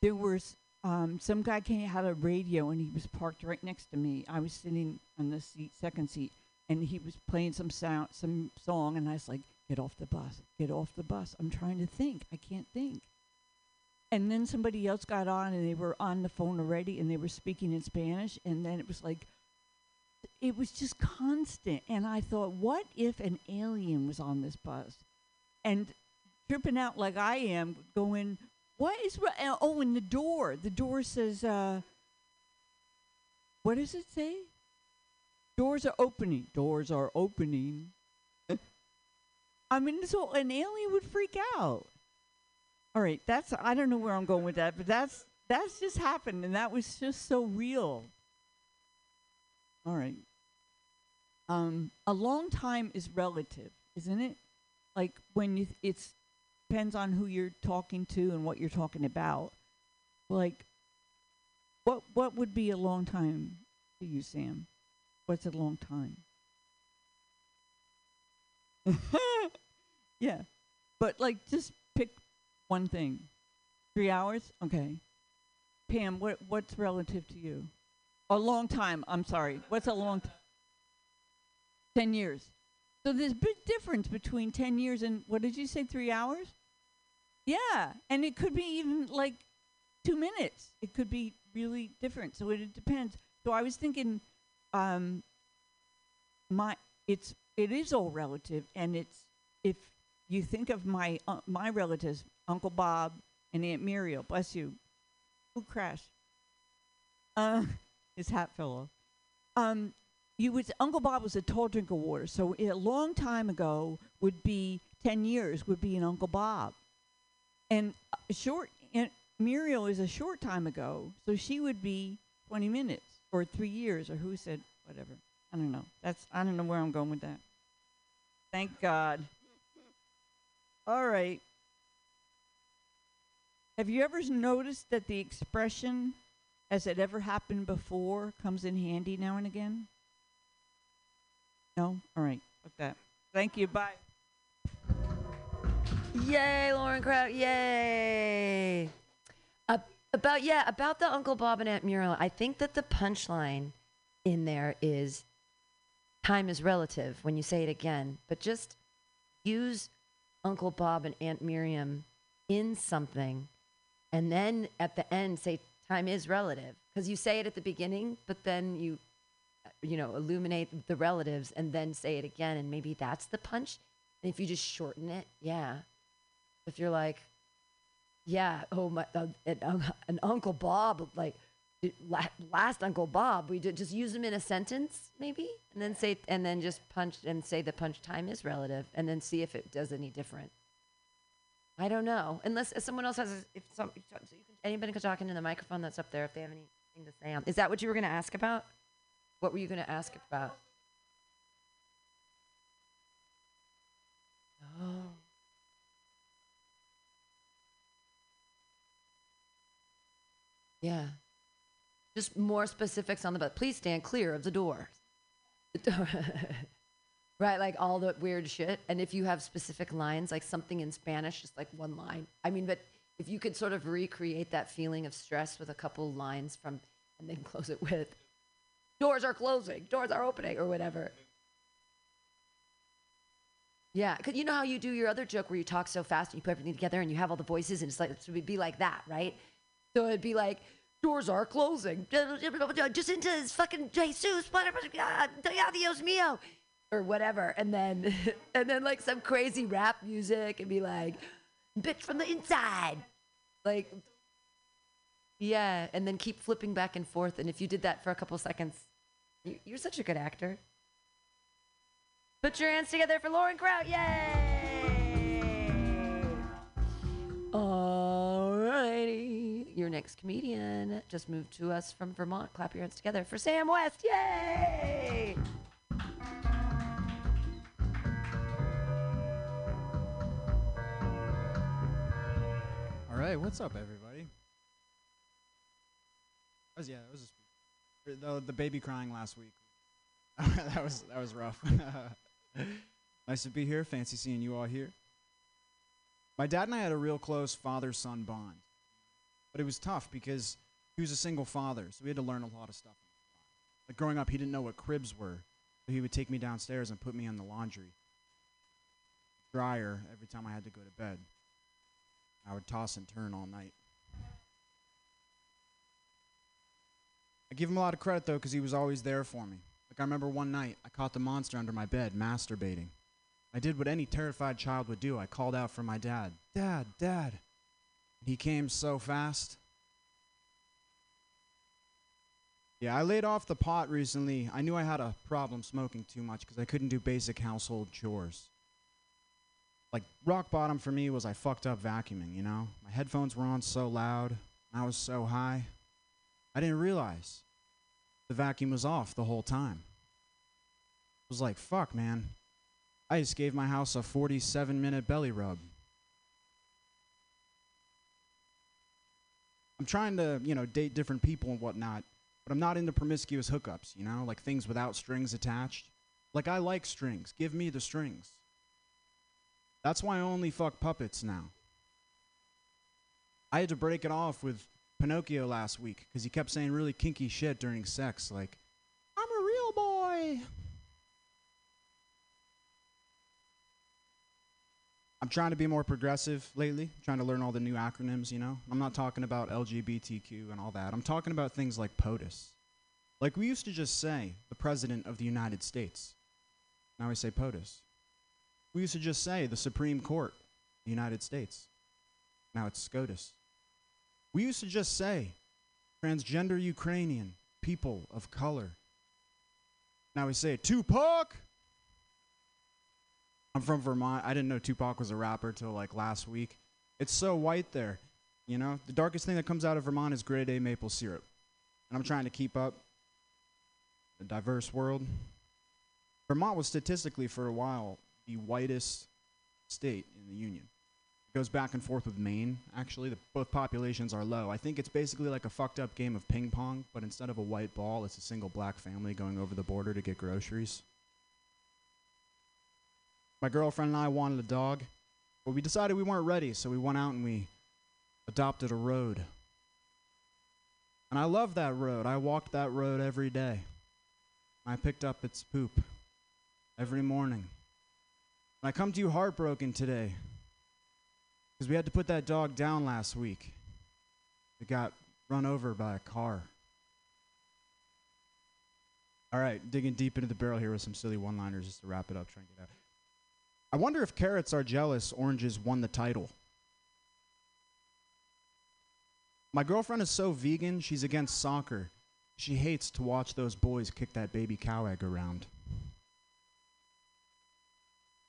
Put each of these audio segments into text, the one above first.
there was um, some guy came had a radio and he was parked right next to me. I was sitting on the seat, second seat, and he was playing some sound, some song, and I was like, "Get off the bus! Get off the bus! I'm trying to think. I can't think." And then somebody else got on, and they were on the phone already, and they were speaking in Spanish, and then it was like, it was just constant. And I thought, what if an alien was on this bus, and tripping out like I am, going, what is uh, oh, and the door. The door says, uh, what does it say? Doors are opening. Doors are opening. I mean, so an alien would freak out. All right, that's I don't know where I'm going with that, but that's that's just happened, and that was just so real. All right. Um, a long time is relative, isn't it? Like when you, it's depends on who you're talking to and what you're talking about. Like, what what would be a long time to you, Sam? What's a long time? yeah, but like, just pick one thing. Three hours, okay. Pam, what what's relative to you? A long time. I'm sorry. What's a long? T- ten years. So there's big difference between ten years and what did you say? Three hours? Yeah, and it could be even like two minutes. It could be really different. So it, it depends. So I was thinking, um, my it's it is all relative, and it's if you think of my uh, my relatives, Uncle Bob and Aunt Muriel, bless you, who crashed. Uh, his hat fell off. Um, you would Uncle Bob was a tall drink of water, so a long time ago would be ten years would be an Uncle Bob, and uh, short Aunt Muriel is a short time ago, so she would be twenty minutes or three years or who said whatever. I don't know. That's I don't know where I'm going with that. Thank God. All right. Have you ever noticed that the expression has it ever happened before comes in handy now and again? No? All right. Fuck that. Thank you. Bye. Yay, Lauren Kraut! Yay! Uh, about yeah, about the Uncle Bob and Aunt Muriel. I think that the punchline in there is time is relative when you say it again, but just use Uncle Bob and Aunt Miriam in something, and then at the end say time is relative because you say it at the beginning, but then you you know illuminate the relatives and then say it again, and maybe that's the punch. And if you just shorten it, yeah. If you're like, yeah, oh my, uh, Uncle Bob, like last Uncle Bob, we did just use him in a sentence, maybe, and then say, and then just punch and say the punch time is relative, and then see if it does any different. I don't know, unless someone else has, a, if some, so can, anybody can talk into the microphone that's up there if they have anything to say. On, is that what you were going to ask about? What were you going to ask about? Yeah. Just more specifics on the but please stand clear of the door. right, like all the weird shit. And if you have specific lines, like something in Spanish, just like one line. I mean, but if you could sort of recreate that feeling of stress with a couple lines from and then close it with doors are closing, doors are opening, or whatever. Yeah, because you know how you do your other joke where you talk so fast and you put everything together and you have all the voices and it's like it would be like that, right? So it'd be like doors are closing, just into this fucking Jesus, whatever, Dios mío, or whatever, and then and then like some crazy rap music and be like, bitch from the inside, like. Yeah, and then keep flipping back and forth. And if you did that for a couple seconds, you, you're such a good actor. Put your hands together for Lauren Kraut. Yay! Alrighty. Your next comedian just moved to us from Vermont. Clap your hands together for Sam West. Yay! All right, what's up, everybody? Was, yeah, that was the, the baby crying last week. that was that was rough. nice to be here. Fancy seeing you all here. My dad and I had a real close father-son bond. But it was tough because he was a single father, so we had to learn a lot of stuff. Like growing up, he didn't know what cribs were, so he would take me downstairs and put me in the laundry dryer every time I had to go to bed. I would toss and turn all night. I give him a lot of credit though, because he was always there for me. Like I remember one night, I caught the monster under my bed masturbating. I did what any terrified child would do. I called out for my dad, Dad, Dad. He came so fast. Yeah, I laid off the pot recently. I knew I had a problem smoking too much because I couldn't do basic household chores. Like, rock bottom for me was I fucked up vacuuming, you know? My headphones were on so loud, I was so high. I didn't realize the vacuum was off the whole time. I was like, fuck, man. I just gave my house a 47 minute belly rub. I'm trying to, you know, date different people and whatnot, but I'm not into promiscuous hookups, you know, like things without strings attached. Like, I like strings. Give me the strings. That's why I only fuck puppets now. I had to break it off with Pinocchio last week because he kept saying really kinky shit during sex, like, I'm a real boy. I'm trying to be more progressive lately, trying to learn all the new acronyms, you know? I'm not talking about LGBTQ and all that. I'm talking about things like POTUS. Like we used to just say, the President of the United States. Now we say POTUS. We used to just say, the Supreme Court, the United States. Now it's SCOTUS. We used to just say, transgender Ukrainian, people of color. Now we say, Tupac! I'm from Vermont. I didn't know Tupac was a rapper till like last week. It's so white there. You know, the darkest thing that comes out of Vermont is grade A maple syrup. And I'm trying to keep up a diverse world. Vermont was statistically for a while the whitest state in the union. It goes back and forth with Maine, actually. The, both populations are low. I think it's basically like a fucked up game of ping pong, but instead of a white ball, it's a single black family going over the border to get groceries. My girlfriend and I wanted a dog, but we decided we weren't ready, so we went out and we adopted a road. And I love that road. I walked that road every day. I picked up its poop every morning. And I come to you heartbroken today because we had to put that dog down last week. It got run over by a car. All right, digging deep into the barrel here with some silly one liners just to wrap it up, try and get out. I wonder if carrots are jealous oranges won the title. My girlfriend is so vegan, she's against soccer. She hates to watch those boys kick that baby cow egg around.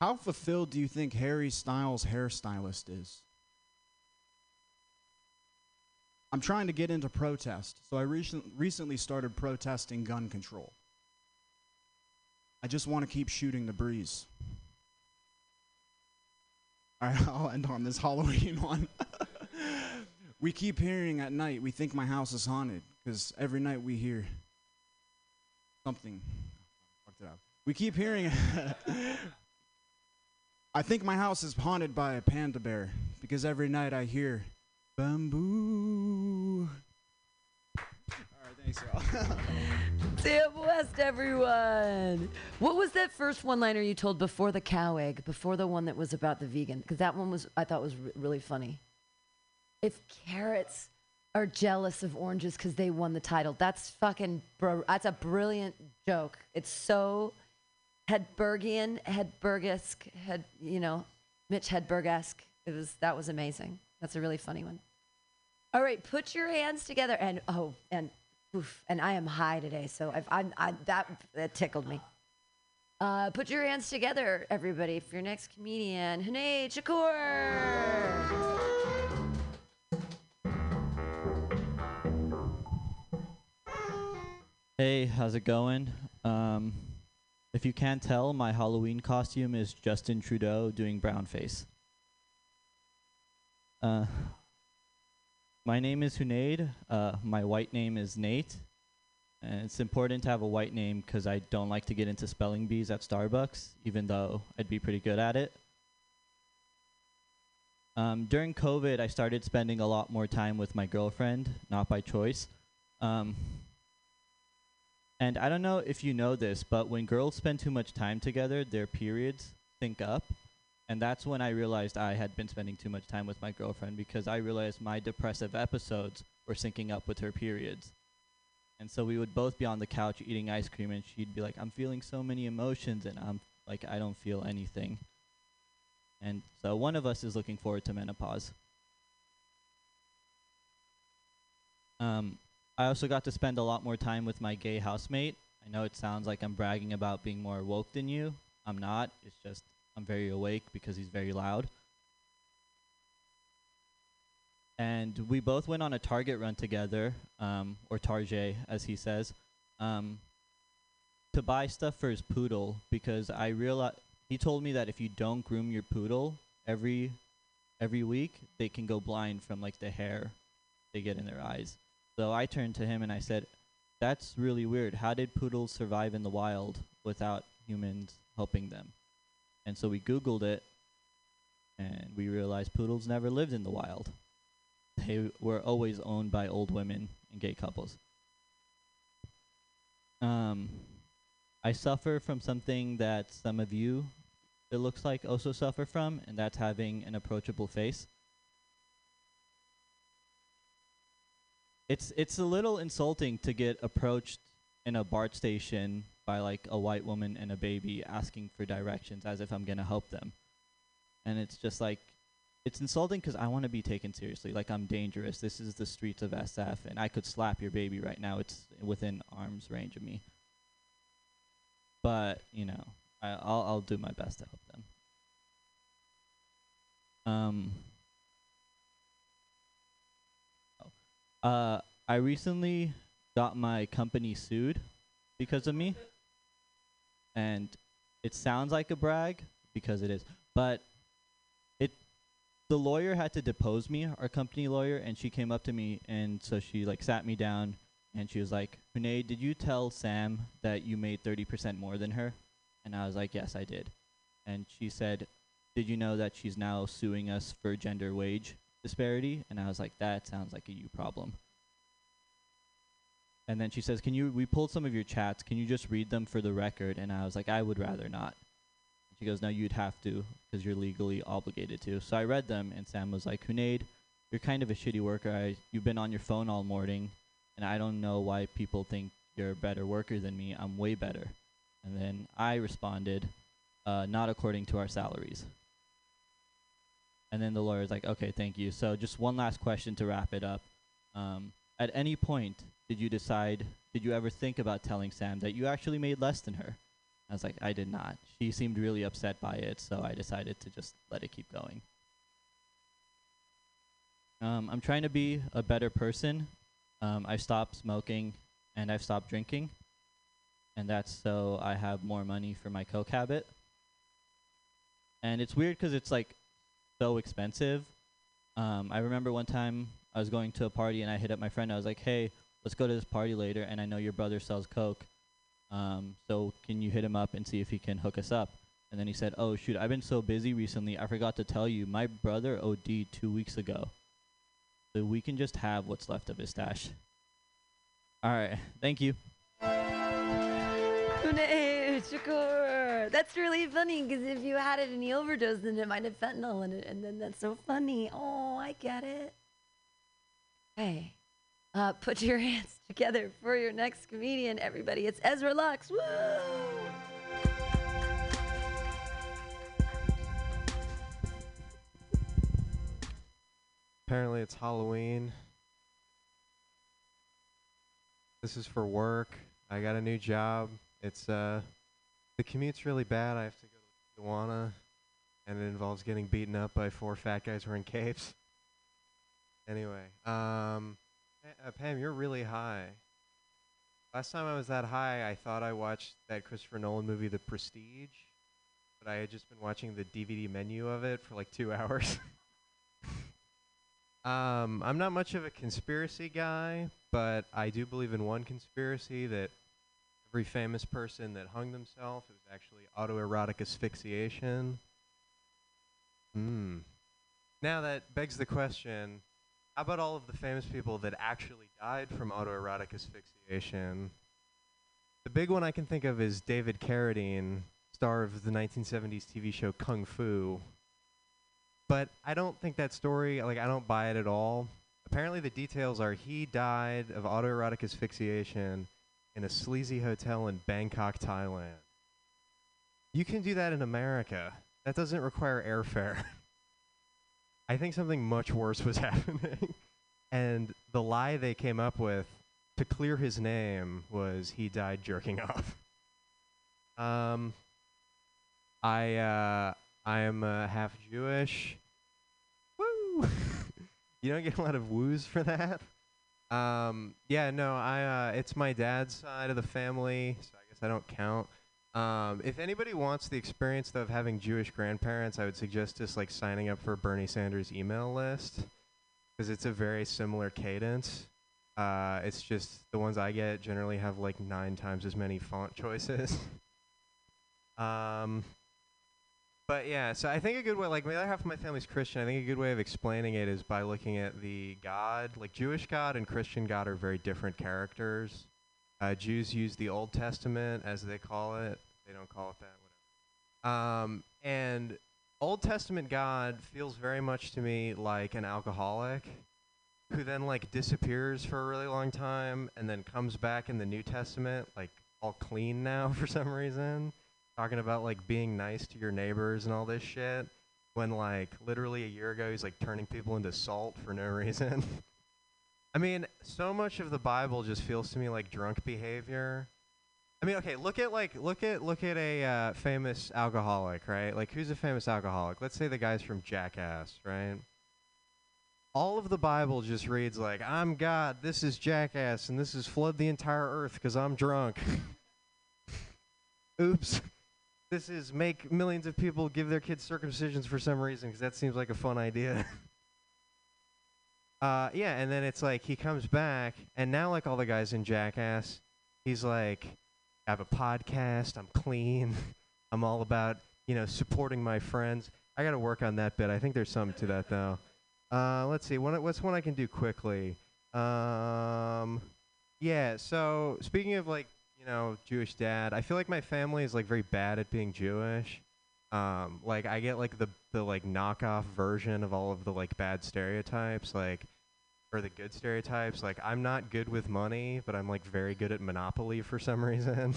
How fulfilled do you think Harry Styles' hairstylist is? I'm trying to get into protest, so I recent, recently started protesting gun control. I just want to keep shooting the breeze. All right, I'll end on this Halloween one. we keep hearing at night, we think my house is haunted, because every night we hear something. Fucked it up. We keep hearing. I think my house is haunted by a panda bear, because every night I hear bamboo. All right, thanks, y'all. Sam West, everyone. What was that first one-liner you told before the cow egg, before the one that was about the vegan? Because that one was, I thought, was re- really funny. If carrots are jealous of oranges because they won the title, that's fucking, bro. That's a brilliant joke. It's so Hedbergian, Hedbergesque, head, you know, Mitch Hedbergesque. It was that was amazing. That's a really funny one. All right, put your hands together and oh, and oof, and I am high today, so I've, I'm I, that that tickled me. Uh, put your hands together, everybody, for your next comedian, Hane Shakur. Hey, how's it going? Um, if you can't tell, my Halloween costume is Justin Trudeau doing brown face. Uh, my name is Hunaid. Uh, my white name is Nate. And it's important to have a white name because I don't like to get into spelling bees at Starbucks, even though I'd be pretty good at it. Um, during COVID, I started spending a lot more time with my girlfriend, not by choice. Um, and I don't know if you know this, but when girls spend too much time together, their periods sync up. And that's when I realized I had been spending too much time with my girlfriend because I realized my depressive episodes were syncing up with her periods. And so we would both be on the couch eating ice cream, and she'd be like, I'm feeling so many emotions, and I'm like, I don't feel anything. And so one of us is looking forward to menopause. Um, I also got to spend a lot more time with my gay housemate. I know it sounds like I'm bragging about being more woke than you. I'm not. It's just I'm very awake because he's very loud. And we both went on a Target run together, um, or Target, as he says, um, to buy stuff for his poodle because I realized he told me that if you don't groom your poodle every every week, they can go blind from like the hair they get in their eyes. So I turned to him and I said, "That's really weird. How did poodles survive in the wild without humans helping them?" And so we googled it and we realized poodles never lived in the wild. They were always owned by old women and gay couples. Um I suffer from something that some of you it looks like also suffer from, and that's having an approachable face. It's it's a little insulting to get approached in a BART station by like a white woman and a baby asking for directions as if I'm gonna help them, and it's just like it's insulting because I want to be taken seriously. Like I'm dangerous. This is the streets of SF, and I could slap your baby right now. It's within arm's range of me. But you know, I, I'll I'll do my best to help them. Um. oh. Uh, I recently got my company sued because of me, and it sounds like a brag because it is, but it the lawyer had to depose me, our company lawyer, and she came up to me and so she like sat me down and she was like, "Renee, did you tell Sam that you made thirty percent more than her?" And I was like, yes, I did. And she said, did you know that she's now suing us for gender wage disparity? And I was like, that sounds like a you problem. And then she says, can you, we pulled some of your chats. Can you just read them for the record? And I was like, I would rather not. She goes, no, you'd have to because you're legally obligated to. So I read them and Sam was like, Hunaid, you're kind of a shitty worker. I, you've been on your phone all morning and I don't know why people think you're a better worker than me. I'm way better. And then I responded, uh, not according to our salaries. And then the lawyer's like, okay, thank you. So just one last question to wrap it up. Um, at any point, did you decide, did you ever think about telling Sam that you actually made less than her? I was like, I did not. She seemed really upset by it, so I decided to just let it keep going. Um, I'm trying to be a better person. Um, I stopped smoking and I've stopped drinking and that's so I have more money for my coke habit. And it's weird because it's like so expensive. Um, I remember one time I was going to a party and I hit up my friend. I was like, "Hey, let's go to this party later." And I know your brother sells coke, um, so can you hit him up and see if he can hook us up? And then he said, "Oh shoot, I've been so busy recently. I forgot to tell you. My brother OD'd two weeks ago, so we can just have what's left of his stash." All right, thank you. That's really funny because if you had it and you overdosed, then it might have fentanyl in it, and then that's so funny. Oh, I get it. Hey, uh, put your hands together for your next comedian, everybody. It's Ezra Lux. Woo! Apparently, it's Halloween. This is for work. I got a new job. It's uh, the commute's really bad. I have to go to Tijuana, and it involves getting beaten up by four fat guys wearing capes. Anyway, um, uh, Pam, you're really high. Last time I was that high, I thought I watched that Christopher Nolan movie, The Prestige, but I had just been watching the DVD menu of it for like two hours. um, I'm not much of a conspiracy guy, but I do believe in one conspiracy that every famous person that hung themselves was actually autoerotic asphyxiation. Hmm. Now that begs the question how about all of the famous people that actually died from autoerotic asphyxiation? The big one I can think of is David Carradine, star of the 1970s TV show Kung Fu. But I don't think that story, like, I don't buy it at all. Apparently, the details are he died of autoerotic asphyxiation in a sleazy hotel in Bangkok, Thailand. You can do that in America. That doesn't require airfare. I think something much worse was happening. and the lie they came up with to clear his name was he died jerking off. Um, I uh, I am uh, half Jewish. Woo! you don't get a lot of woos for that. Um, yeah, no, I uh, it's my dad's side of the family, so I guess I don't count. Um, if anybody wants the experience of having Jewish grandparents, I would suggest just like signing up for Bernie Sanders' email list because it's a very similar cadence. Uh, it's just the ones I get generally have like nine times as many font choices. um, but yeah, so I think a good way, like the other half of my family's Christian. I think a good way of explaining it is by looking at the God, like Jewish God and Christian God are very different characters. Uh, Jews use the Old Testament as they call it. They don't call it that. Whatever. Um, and Old Testament God feels very much to me like an alcoholic who then like disappears for a really long time and then comes back in the New Testament like all clean now for some reason, talking about like being nice to your neighbors and all this shit. When like literally a year ago he's like turning people into salt for no reason. I mean, so much of the Bible just feels to me like drunk behavior. I mean, okay, look at like look at look at a uh, famous alcoholic, right? Like who's a famous alcoholic? Let's say the guys from Jackass, right? All of the Bible just reads like, "I'm God, this is Jackass, and this is flood the entire earth because I'm drunk." Oops. This is make millions of people give their kids circumcisions for some reason because that seems like a fun idea. Uh, yeah, and then it's like he comes back, and now like all the guys in Jackass, he's like, I have a podcast, I'm clean, I'm all about you know supporting my friends. I got to work on that bit. I think there's something to that though. Uh, let's see, what, what's one I can do quickly? Um, yeah. So speaking of like you know Jewish dad, I feel like my family is like very bad at being Jewish. Um, like I get like the the like knockoff version of all of the like bad stereotypes, like or the good stereotypes. Like I'm not good with money, but I'm like very good at Monopoly for some reason.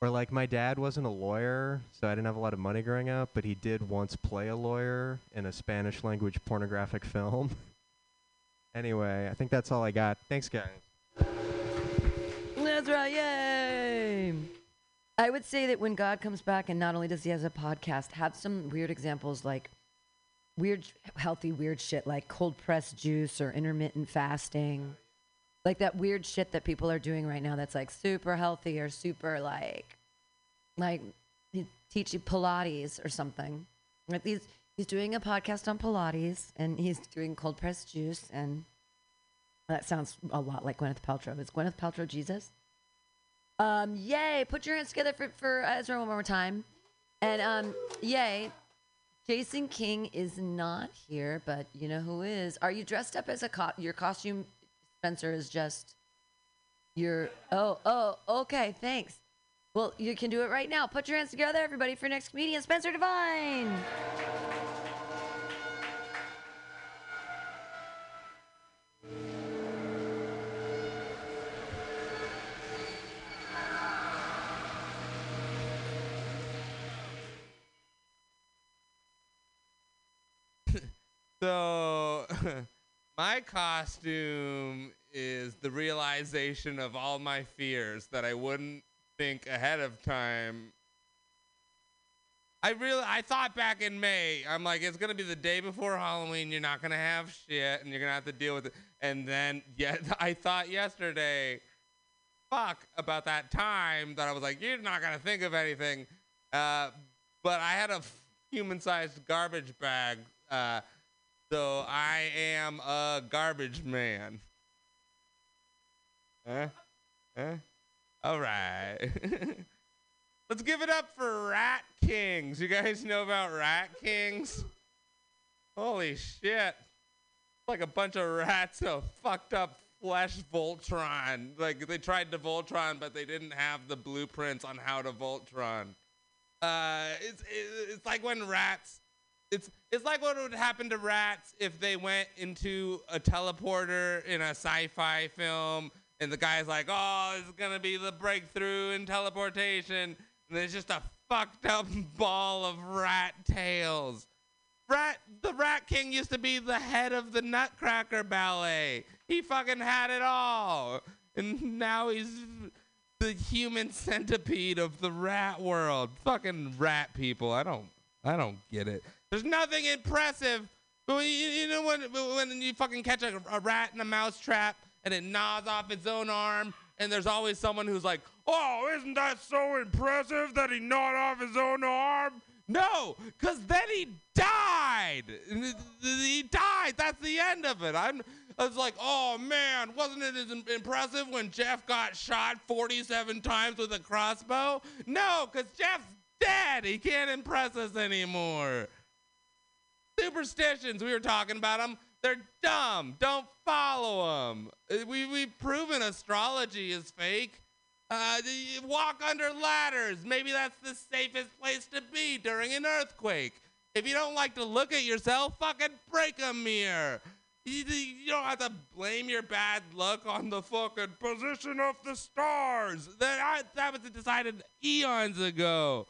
or like my dad wasn't a lawyer, so I didn't have a lot of money growing up, but he did once play a lawyer in a Spanish language pornographic film. anyway, I think that's all I got. Thanks, guys. That's right, yay! I would say that when God comes back, and not only does he have a podcast, have some weird examples like weird, healthy, weird shit like cold pressed juice or intermittent fasting. Like that weird shit that people are doing right now that's like super healthy or super like, like he teach you Pilates or something. Like these, he's doing a podcast on Pilates and he's doing cold pressed juice. And that sounds a lot like Gwyneth Paltrow. Is Gwyneth Paltrow Jesus? Um, yay! Put your hands together for, for Ezra one more time. And um, yay! Jason King is not here, but you know who is. Are you dressed up as a co- your costume? Spencer is just your. Oh, oh, okay. Thanks. Well, you can do it right now. Put your hands together, everybody, for next comedian Spencer Devine. So, my costume is the realization of all my fears that I wouldn't think ahead of time. I really, I thought back in May, I'm like, it's gonna be the day before Halloween. You're not gonna have shit, and you're gonna have to deal with it. And then, yeah, I thought yesterday, fuck, about that time that I was like, you're not gonna think of anything. Uh, but I had a human-sized garbage bag. Uh, so I am a garbage man. Huh? Huh? All right. Let's give it up for Rat Kings. You guys know about Rat Kings? Holy shit. Like a bunch of rats of fucked up flesh Voltron. Like they tried to Voltron, but they didn't have the blueprints on how to Voltron. Uh, it's it's like when rats. It's it's like what would happen to rats if they went into a teleporter in a sci-fi film, and the guy's like, "Oh, is gonna be the breakthrough in teleportation," and it's just a fucked up ball of rat tails. Rat, the Rat King used to be the head of the Nutcracker Ballet. He fucking had it all, and now he's the human centipede of the rat world. Fucking rat people. I don't, I don't get it. There's nothing impressive. But you, you know when when you fucking catch a, a rat in a mouse trap and it gnaws off its own arm, and there's always someone who's like, "Oh, isn't that so impressive that he gnawed off his own arm?" No, because then he died. He died. That's the end of it. I'm. I was like, oh man, wasn't it as impressive when Jeff got shot 47 times with a crossbow? No, because Jeff's dead. He can't impress us anymore. Superstitions, we were talking about them. They're dumb. Don't follow them. We, we've proven astrology is fake. Uh, walk under ladders. Maybe that's the safest place to be during an earthquake. If you don't like to look at yourself, fucking break a mirror. You, you don't have to blame your bad luck on the fucking position of the stars. That, I, that was decided eons ago.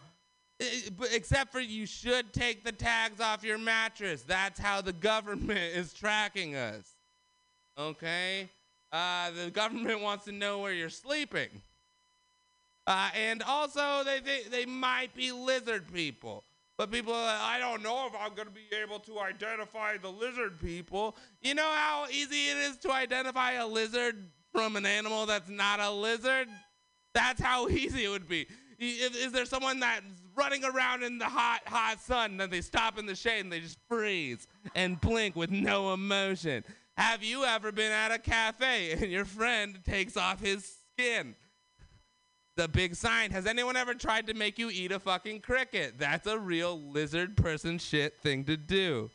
But except for you should take the tags off your mattress. That's how the government is tracking us. Okay? Uh, the government wants to know where you're sleeping. Uh, and also, they, they, they might be lizard people. But people, like, I don't know if I'm going to be able to identify the lizard people. You know how easy it is to identify a lizard from an animal that's not a lizard? That's how easy it would be. Is, is there someone that's running around in the hot, hot sun, and then they stop in the shade and they just freeze and blink with no emotion? Have you ever been at a cafe and your friend takes off his skin? the big sign. Has anyone ever tried to make you eat a fucking cricket? That's a real lizard person shit thing to do.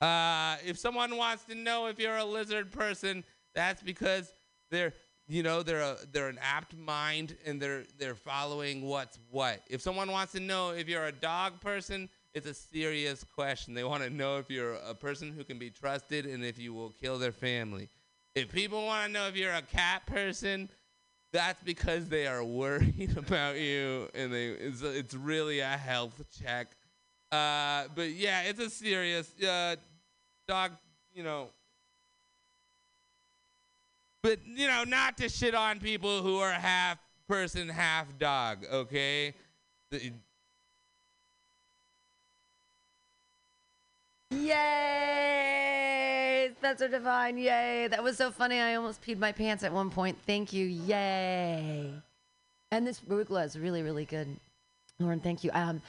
Uh, if someone wants to know if you're a lizard person, that's because they're you know they're a, they're an apt mind and they're they're following what's what. If someone wants to know if you're a dog person, it's a serious question. They want to know if you're a person who can be trusted and if you will kill their family. If people want to know if you're a cat person, that's because they are worried about you and they it's, it's really a health check uh but yeah it's a serious uh dog you know but you know not to shit on people who are half person half dog okay The- Yay! Spencer Divine, yay! That was so funny. I almost peed my pants at one point. Thank you, yay! And this arugula is really, really good. Lauren, thank you. Um,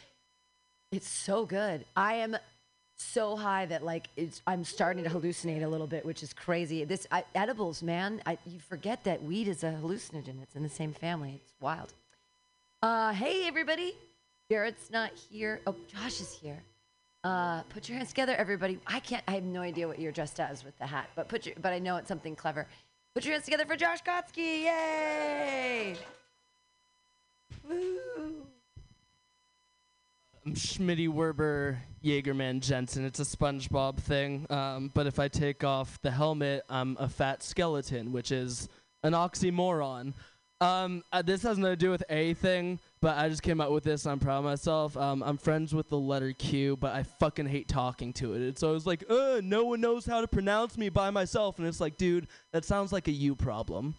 it's so good. I am so high that like it's I'm starting to hallucinate a little bit, which is crazy. This I, edibles, man. I, you forget that weed is a hallucinogen. It's in the same family. It's wild. Uh, hey everybody, Garrett's not here. Oh, Josh is here. Uh, put your hands together, everybody. I can't. I have no idea what you're dressed as with the hat, but put your. But I know it's something clever. Put your hands together for Josh Kotsky. Yay! Woo! I'm Schmitty Werber Jaegerman Jensen. It's a SpongeBob thing. Um, but if I take off the helmet, I'm a fat skeleton, which is an oxymoron. Um, uh, this has nothing to do with anything, but I just came out with this. I'm proud of myself. Um, I'm friends with the letter Q, but I fucking hate talking to it. So It's always like, no one knows how to pronounce me by myself. And it's like, dude, that sounds like a you problem.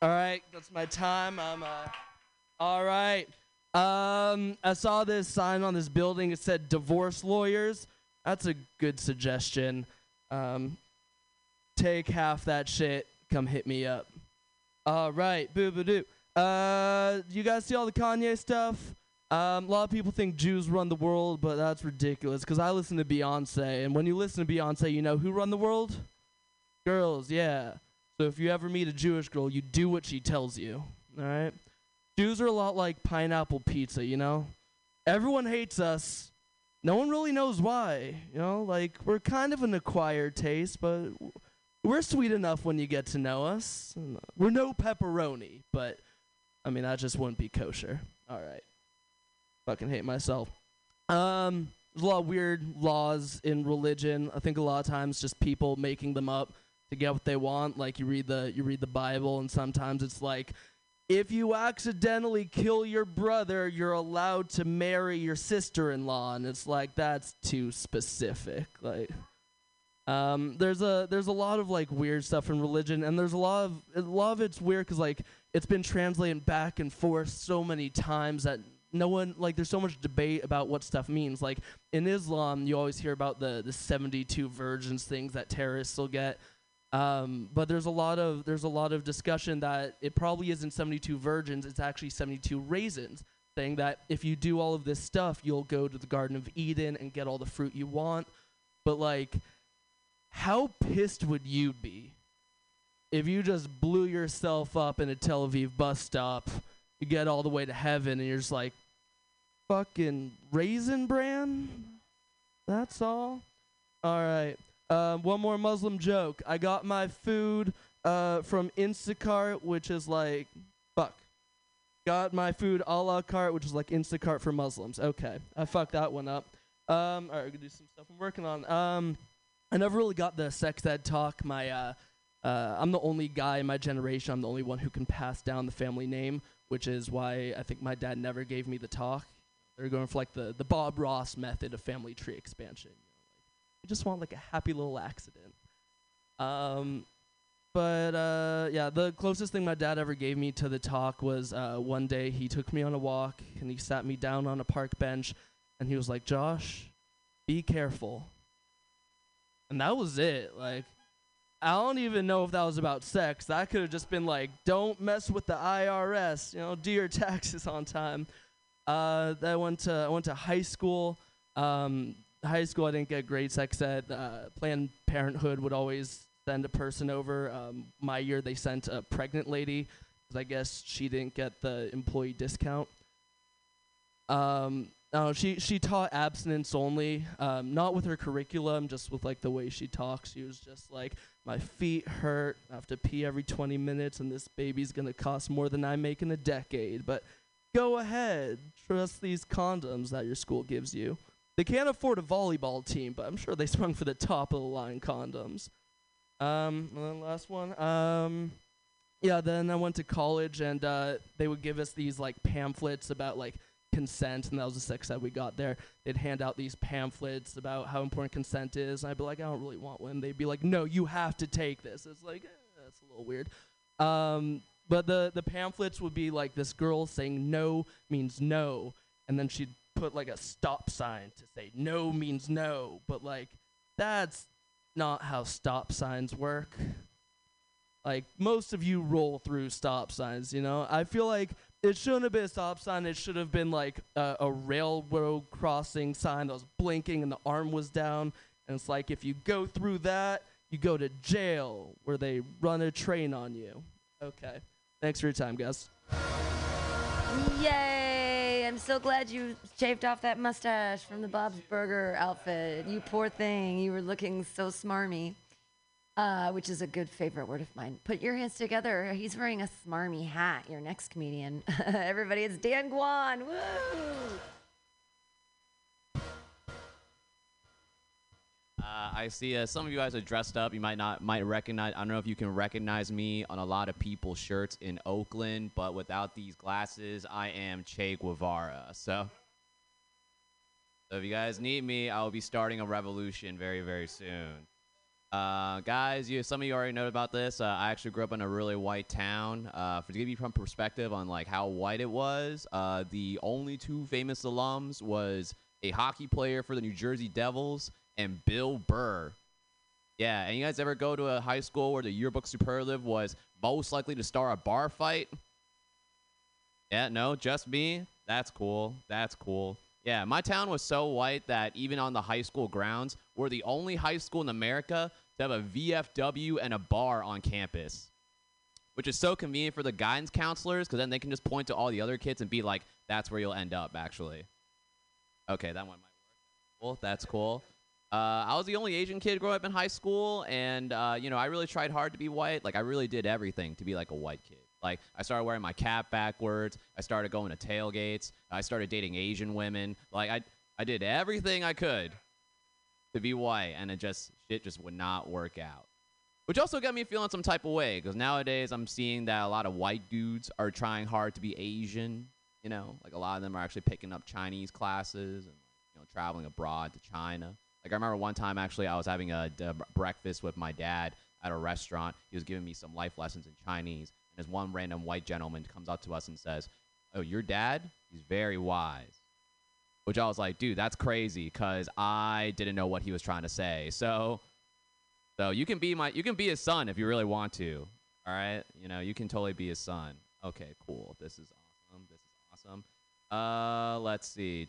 All right, that's my time. I'm, uh, all right. Um, I saw this sign on this building. It said divorce lawyers. That's a good suggestion. Um, take half that shit. Come hit me up. All right, boo boo doo. Uh, you guys see all the Kanye stuff? Um, a lot of people think Jews run the world, but that's ridiculous. Cause I listen to Beyonce, and when you listen to Beyonce, you know who run the world? Girls, yeah. So if you ever meet a Jewish girl, you do what she tells you. All right. Jews are a lot like pineapple pizza, you know? Everyone hates us, no one really knows why. You know, like we're kind of an acquired taste, but we're sweet enough when you get to know us. We're no pepperoni, but I mean that just wouldn't be kosher. All right, fucking hate myself. Um, there's a lot of weird laws in religion. I think a lot of times just people making them up to get what they want. Like you read the you read the Bible, and sometimes it's like, if you accidentally kill your brother, you're allowed to marry your sister-in-law, and it's like that's too specific. Like, um, there's a there's a lot of like weird stuff in religion, and there's a lot of a lot of it's weird because like it's been translated back and forth so many times that no one like there's so much debate about what stuff means. Like in Islam, you always hear about the the 72 virgins things that terrorists will get. Um, but there's a lot of there's a lot of discussion that it probably isn't 72 virgins. It's actually 72 raisins, saying that if you do all of this stuff, you'll go to the Garden of Eden and get all the fruit you want. But like, how pissed would you be if you just blew yourself up in a Tel Aviv bus stop? You get all the way to heaven and you're just like, fucking raisin bran. That's all. All right. Um, one more Muslim joke. I got my food uh, from Instacart, which is like, fuck. Got my food a la carte, which is like Instacart for Muslims. Okay, I fucked that one up. Um, all right, we're gonna do some stuff I'm working on. Um, I never really got the sex ed talk. My, uh, uh, I'm the only guy in my generation. I'm the only one who can pass down the family name, which is why I think my dad never gave me the talk. They're going for like the the Bob Ross method of family tree expansion. I just want like a happy little accident. Um, but uh, yeah, the closest thing my dad ever gave me to the talk was uh, one day he took me on a walk and he sat me down on a park bench and he was like, Josh, be careful. And that was it. Like, I don't even know if that was about sex. That could have just been like, don't mess with the IRS. You know, do your taxes on time. Uh, I went to I went to high school. Um, high school, I didn't get great sex ed. Uh, Planned Parenthood would always send a person over. Um, my year, they sent a pregnant lady because I guess she didn't get the employee discount. Um, no, she she taught abstinence only, um, not with her curriculum, just with like the way she talks. She was just like, my feet hurt. I have to pee every 20 minutes, and this baby's gonna cost more than I make in a decade. But go ahead, trust these condoms that your school gives you. They can't afford a volleyball team, but I'm sure they sprung for the top of the line condoms. Um, and then last one. Um, yeah, then I went to college, and uh, they would give us these like pamphlets about like consent, and that was the sex that we got there. They'd hand out these pamphlets about how important consent is, and I'd be like, I don't really want one. They'd be like, No, you have to take this. It's like eh, that's a little weird. Um, but the the pamphlets would be like this girl saying no means no, and then she'd put like a stop sign to say no means no. But like that's not how stop signs work. Like most of you roll through stop signs, you know. I feel like it shouldn't have been a stop sign. It should have been like a, a railroad crossing sign that was blinking and the arm was down. And it's like if you go through that, you go to jail where they run a train on you. Okay. Thanks for your time, guys. Yay! I'm so glad you shaved off that mustache from the Bob's Burger outfit. You poor thing. You were looking so smarmy. Uh, which is a good favorite word of mine. Put your hands together. He's wearing a smarmy hat. Your next comedian. Everybody, it's Dan Guan. Woo! Uh, I see uh, some of you guys are dressed up. You might not might recognize. I don't know if you can recognize me on a lot of people's shirts in Oakland, but without these glasses, I am Che Guevara. So, so if you guys need me, I will be starting a revolution very very soon. Uh, guys, you some of you already know about this. Uh, I actually grew up in a really white town. Uh, for to give you perspective on like how white it was, uh, the only two famous alums was a hockey player for the New Jersey Devils and Bill Burr. Yeah, and you guys ever go to a high school where the yearbook superlative was most likely to star a bar fight? Yeah, no, just me. That's cool. That's cool. Yeah, my town was so white that even on the high school grounds, we're the only high school in America to have a VFW and a bar on campus. Which is so convenient for the guidance counselors because then they can just point to all the other kids and be like, that's where you'll end up, actually. Okay, that one might work. Well, That's cool. Uh, I was the only Asian kid growing up in high school, and uh, you know, I really tried hard to be white. Like, I really did everything to be like a white kid. Like, I started wearing my cap backwards. I started going to tailgates. I started dating Asian women. Like, I I did everything I could to be white, and it just shit just would not work out. Which also got me feeling some type of way, because nowadays I'm seeing that a lot of white dudes are trying hard to be Asian. You know, like a lot of them are actually picking up Chinese classes and you know traveling abroad to China. Like I remember one time actually I was having a breakfast with my dad at a restaurant. He was giving me some life lessons in Chinese, and this one random white gentleman comes up to us and says, "Oh, your dad? He's very wise." Which I was like, dude, that's crazy because I didn't know what he was trying to say. So, so you can be my, you can be his son if you really want to. All right, you know, you can totally be his son. Okay, cool. This is awesome. This is awesome. Uh, let's see.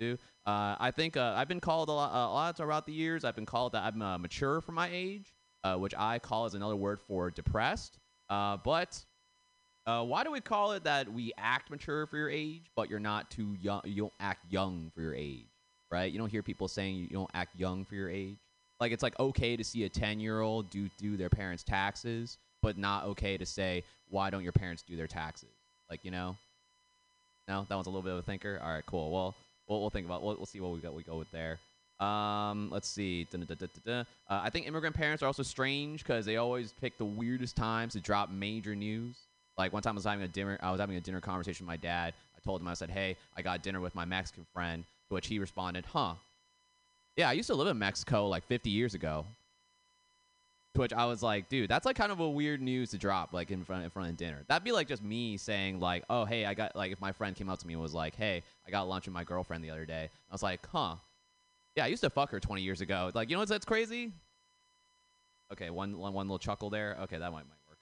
Uh, I think uh, I've been called a lot, a lot throughout the years. I've been called that I'm uh, mature for my age, uh, which I call as another word for depressed. Uh, but uh, why do we call it that we act mature for your age, but you're not too young? You don't act young for your age, right? You don't hear people saying you don't act young for your age. Like it's like okay to see a ten year old do do their parents' taxes, but not okay to say why don't your parents do their taxes? Like you know. No, that one's a little bit of a thinker. All right, cool. Well, we'll, we'll think about. We'll, we'll see what we got. We go with there. Um, let's see. Uh, I think immigrant parents are also strange because they always pick the weirdest times to drop major news. Like one time I was having a dinner. I was having a dinner conversation with my dad. I told him I said, "Hey, I got dinner with my Mexican friend." To which he responded, "Huh? Yeah, I used to live in Mexico like 50 years ago." Which I was like, "Dude, that's like kind of a weird news to drop like in front in front of dinner. That'd be like just me saying like, "Oh, hey, I got like if my friend came up to me and was like, "Hey, I got lunch with my girlfriend the other day." I was like, "Huh? Yeah, I used to fuck her 20 years ago." Like, you know what's that's crazy? Okay, one one one little chuckle there. Okay, that might might work.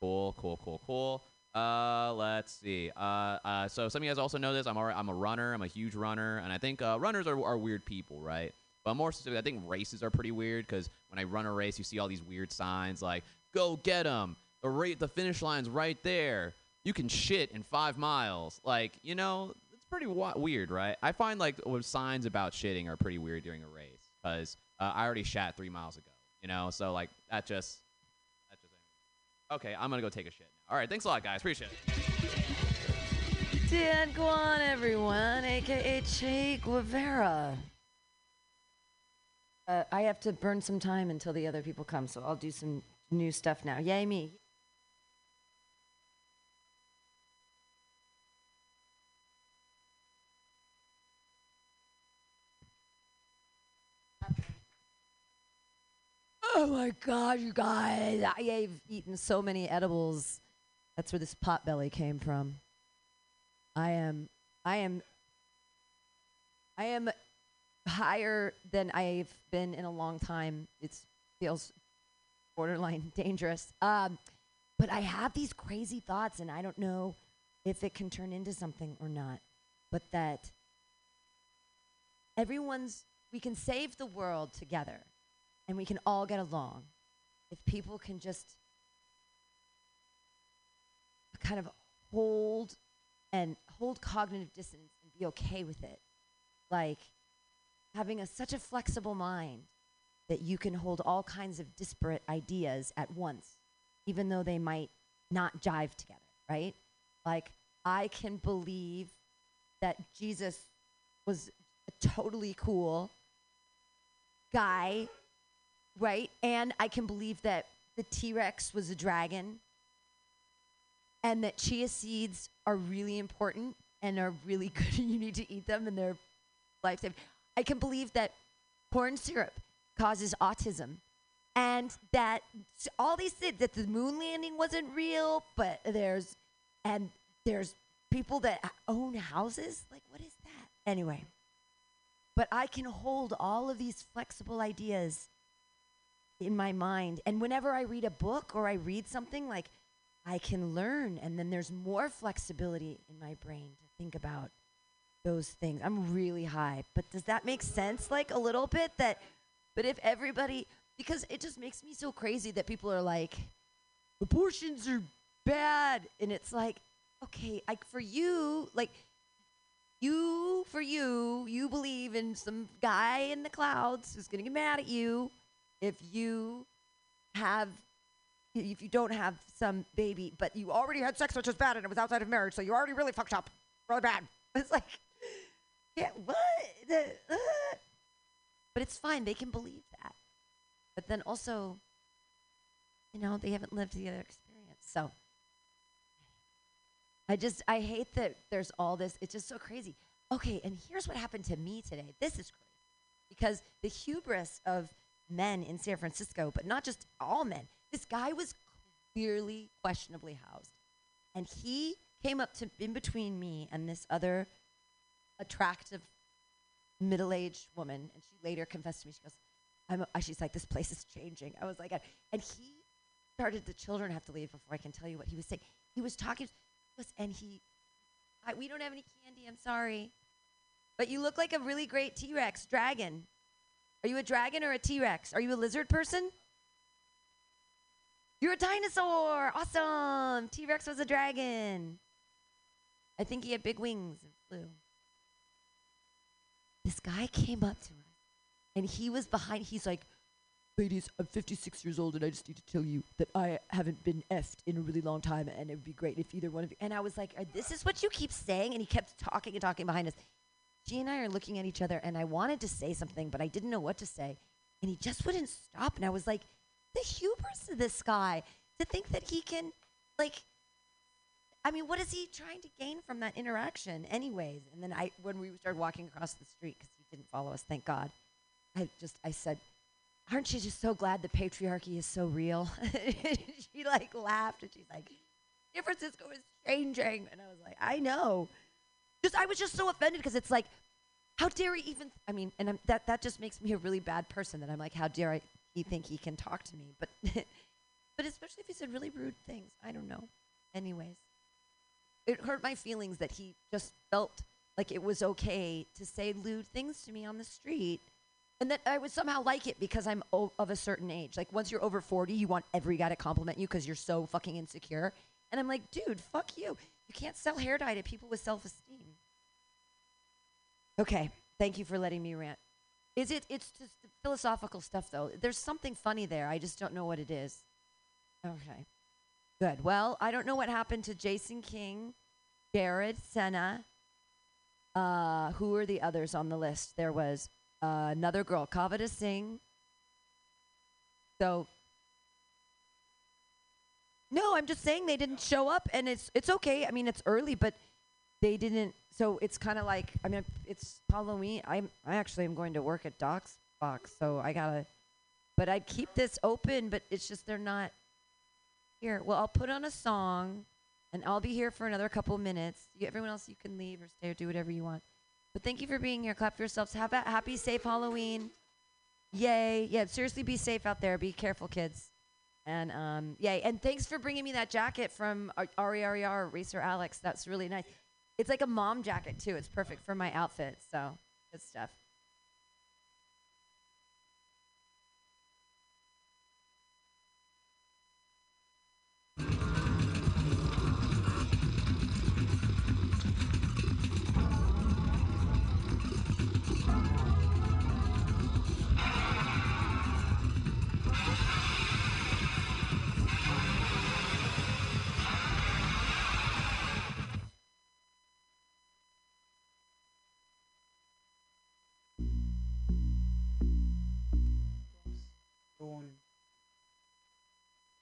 Cool, cool, cool, cool. Uh, let's see. Uh, uh, so some of you guys also know this. I'm alright. I'm a runner. I'm a huge runner, and I think uh, runners are, are weird people, right? But more specifically, I think races are pretty weird because when I run a race, you see all these weird signs like "Go get 'em," the rate, the finish line's right there. You can shit in five miles. Like, you know, it's pretty wa- weird, right? I find like signs about shitting are pretty weird during a race because uh, I already shat three miles ago. You know, so like that just that just. Okay, I'm gonna go take a shit. All right, thanks a lot, guys. Appreciate it. Dan Guan, everyone, aka Che Guevara. Uh, I have to burn some time until the other people come, so I'll do some new stuff now. Yay, me. Oh my god, you guys. I have eaten so many edibles. That's where this pot belly came from. I am I am I am higher than I've been in a long time. It feels borderline dangerous. Um, but I have these crazy thoughts, and I don't know if it can turn into something or not. But that everyone's, we can save the world together, and we can all get along if people can just kind of hold and hold cognitive dissonance and be okay with it. Like, having a, such a flexible mind that you can hold all kinds of disparate ideas at once, even though they might not jive together, right? Like, I can believe that Jesus was a totally cool guy, right? And I can believe that the T Rex was a dragon and that chia seeds are really important and are really good and you need to eat them and they're life saving. I can believe that corn syrup causes autism and that all these things that the moon landing wasn't real, but there's and there's people that own houses. Like what is that? Anyway. But I can hold all of these flexible ideas in my mind and whenever I read a book or I read something like I can learn and then there's more flexibility in my brain to think about those things. I'm really high, but does that make sense like a little bit that but if everybody because it just makes me so crazy that people are like abortions are bad and it's like okay, like for you like you for you, you believe in some guy in the clouds who's gonna get mad at you if you have if you don't have some baby, but you already had sex, which is bad, and it was outside of marriage, so you already really fucked up, really bad. It's like, yeah, what? Uh. But it's fine; they can believe that. But then also, you know, they haven't lived the other experience, so. I just I hate that there's all this. It's just so crazy. Okay, and here's what happened to me today. This is crazy because the hubris of men in San Francisco, but not just all men. This guy was clearly questionably housed, and he came up to in between me and this other attractive middle-aged woman, and she later confessed to me. She goes, "I'm." A, she's like, "This place is changing." I was like, and he started. The children have to leave before I can tell you what he was saying. He was talking was and he I, we don't have any candy i'm sorry but you look like a really great t-rex dragon are you a dragon or a t-rex are you a lizard person you're a dinosaur awesome t-rex was a dragon i think he had big wings and flew this guy came up to us and he was behind he's like ladies, I'm 56 years old, and I just need to tell you that I haven't been effed in a really long time, and it would be great if either one of you. And I was like, "Uh, "This is what you keep saying," and he kept talking and talking behind us. She and I are looking at each other, and I wanted to say something, but I didn't know what to say, and he just wouldn't stop. And I was like, "The hubris of this guy to think that he can, like." I mean, what is he trying to gain from that interaction, anyways? And then I, when we started walking across the street, because he didn't follow us, thank God, I just, I said, aren't you just so glad the patriarchy is so real? she like laughed and she's like, San Francisco is changing. And I was like, I know. Just I was just so offended because it's like, how dare he even? I mean, and I'm, that that just makes me a really bad person. That I'm like, how dare I, he think he can talk to me? But but especially if he said really rude things. I don't know. Anyways, it hurt my feelings that he just felt like it was okay to say lewd things to me on the street and that I would somehow like it because I'm o- of a certain age. Like once you're over 40, you want every guy to compliment you because you're so fucking insecure. And I'm like, dude, fuck you. You can't sell hair dye to people with self-esteem. Okay, thank you for letting me rant. Is it? It's just philosophical stuff, though. There's something funny there. I just don't know what it is. Okay, good. Well, I don't know what happened to Jason King, Jared Senna. Uh, who are the others on the list? There was uh, another girl, Kavita Singh. So, no, I'm just saying they didn't show up, and it's it's okay. I mean, it's early, but they didn't. So it's kind of like I mean, it's Halloween. I'm I actually am going to work at Doc's Box, so I gotta. But I'd keep this open, but it's just they're not here. Well, I'll put on a song, and I'll be here for another couple minutes. You, everyone else, you can leave or stay or do whatever you want. But thank you for being here. Clap for yourselves. Have a happy, safe Halloween. Yay. Yeah, seriously, be safe out there. Be careful, kids. And um, yay. And thanks for bringing me that jacket from Ari Racer Alex. That's really nice. It's like a mom jacket, too. It's perfect for my outfit. So, good stuff.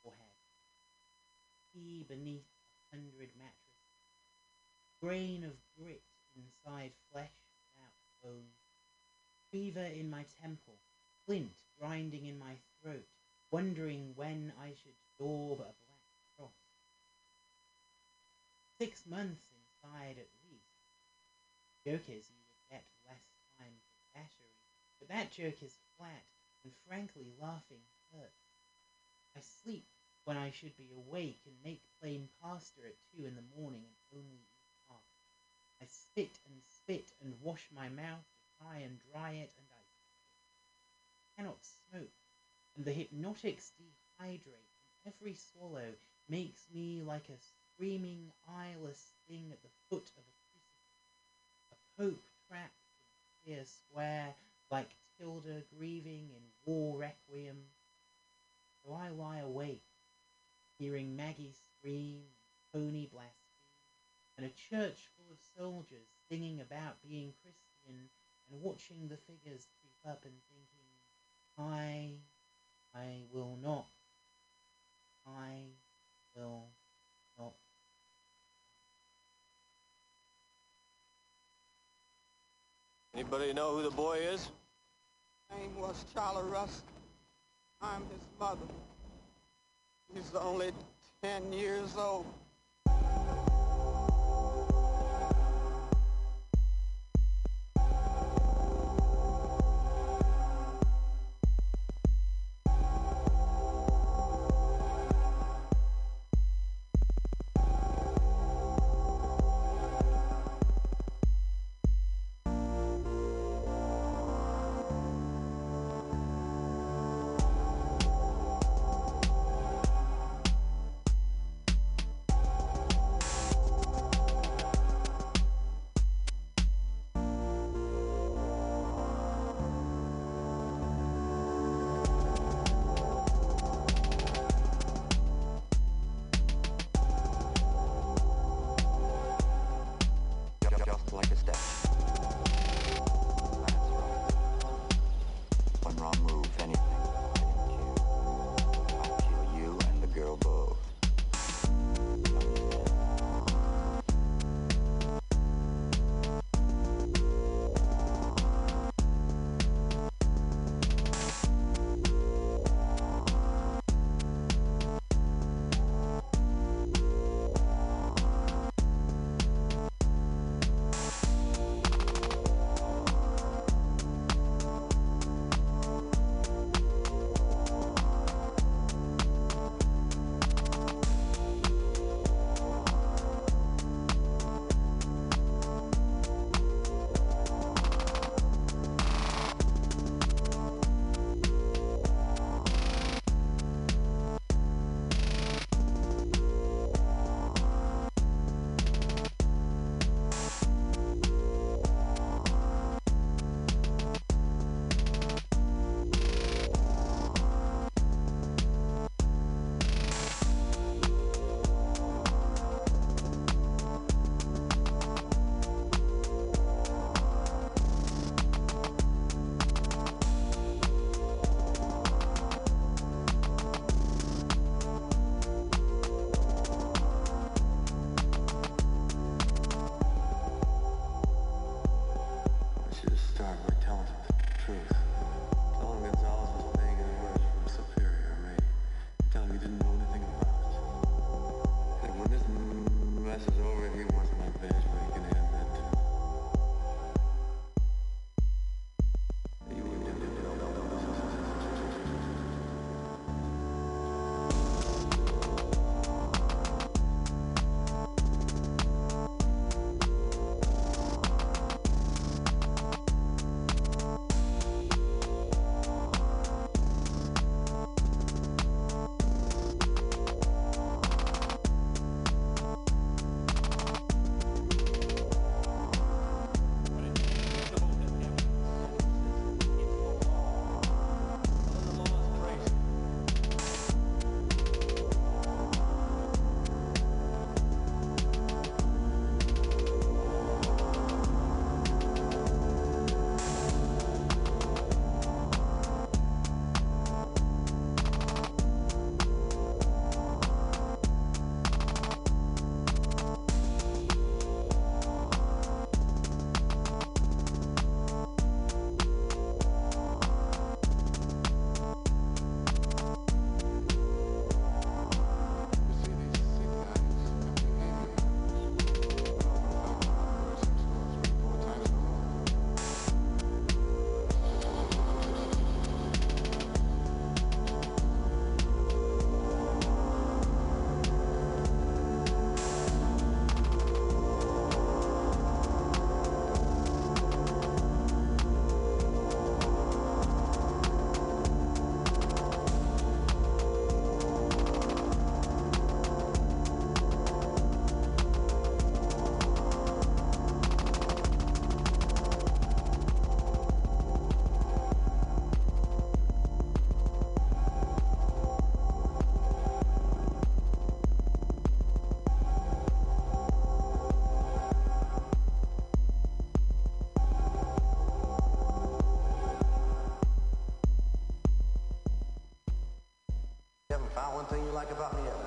Forehead. He beneath a hundred mattresses. Grain of grit inside flesh without bone. Fever in my temple. Flint grinding in my throat. Wondering when I should daub a black cross. Six months inside at least. Joke is you would get less time for battery, but that joke is flat and frankly laughing hurts. I sleep when I should be awake and make plain pasta at two in the morning and only eat half. I spit and spit and wash my mouth to try and dry it and I cannot smoke and the hypnotics dehydrate and every swallow makes me like a screaming eyeless thing at the foot of a crucifix. A pope trapped in clear square, like Tilda grieving in war requiem. So I lie awake, hearing Maggie scream, and Tony blaspheme, and a church full of soldiers singing about being Christian, and watching the figures creep up and thinking, I, I will not, I will not. Anybody know who the boy is? Name was Charlie Russ. I'm his mother. He's only 10 years old. One thing you like about me.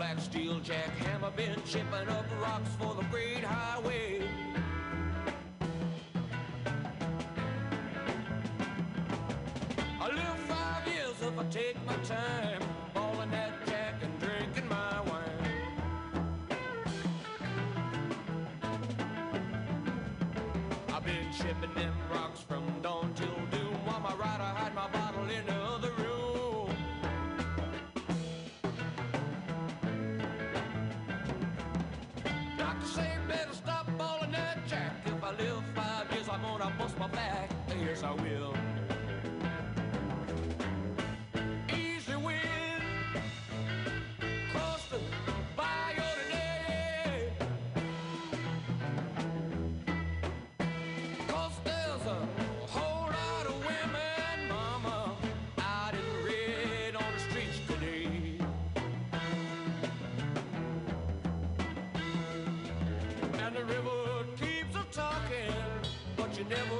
black steel jackhammer been chipping up rocks for the great highway. I live five years if I take my time. devil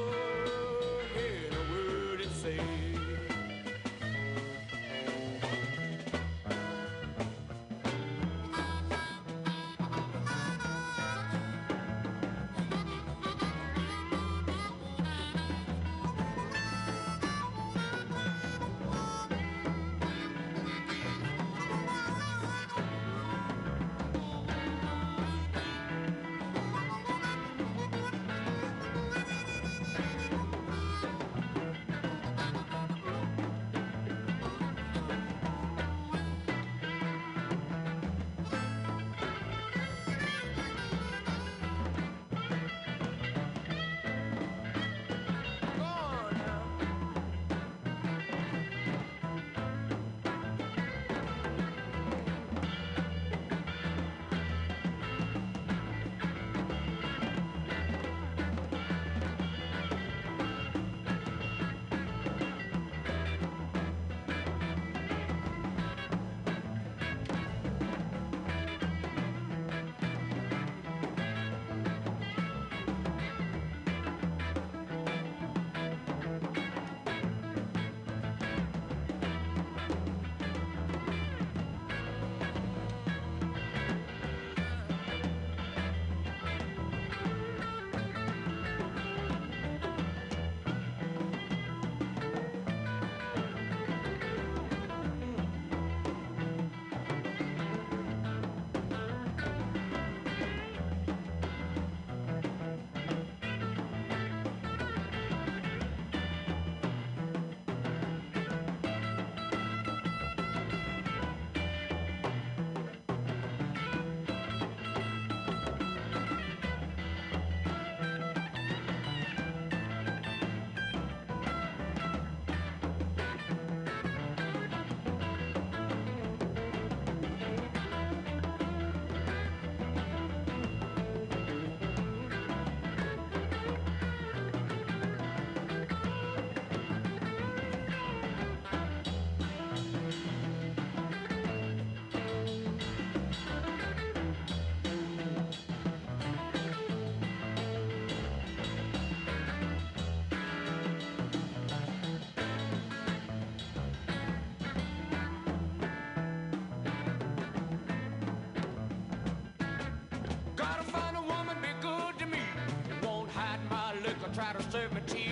try to serve me tea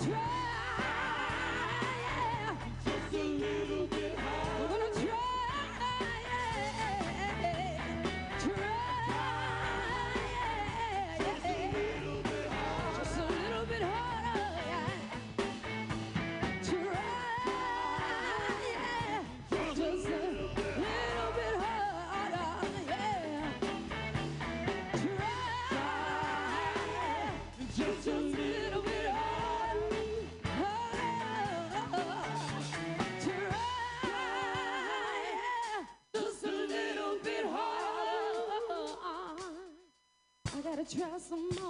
Just gotta try some more.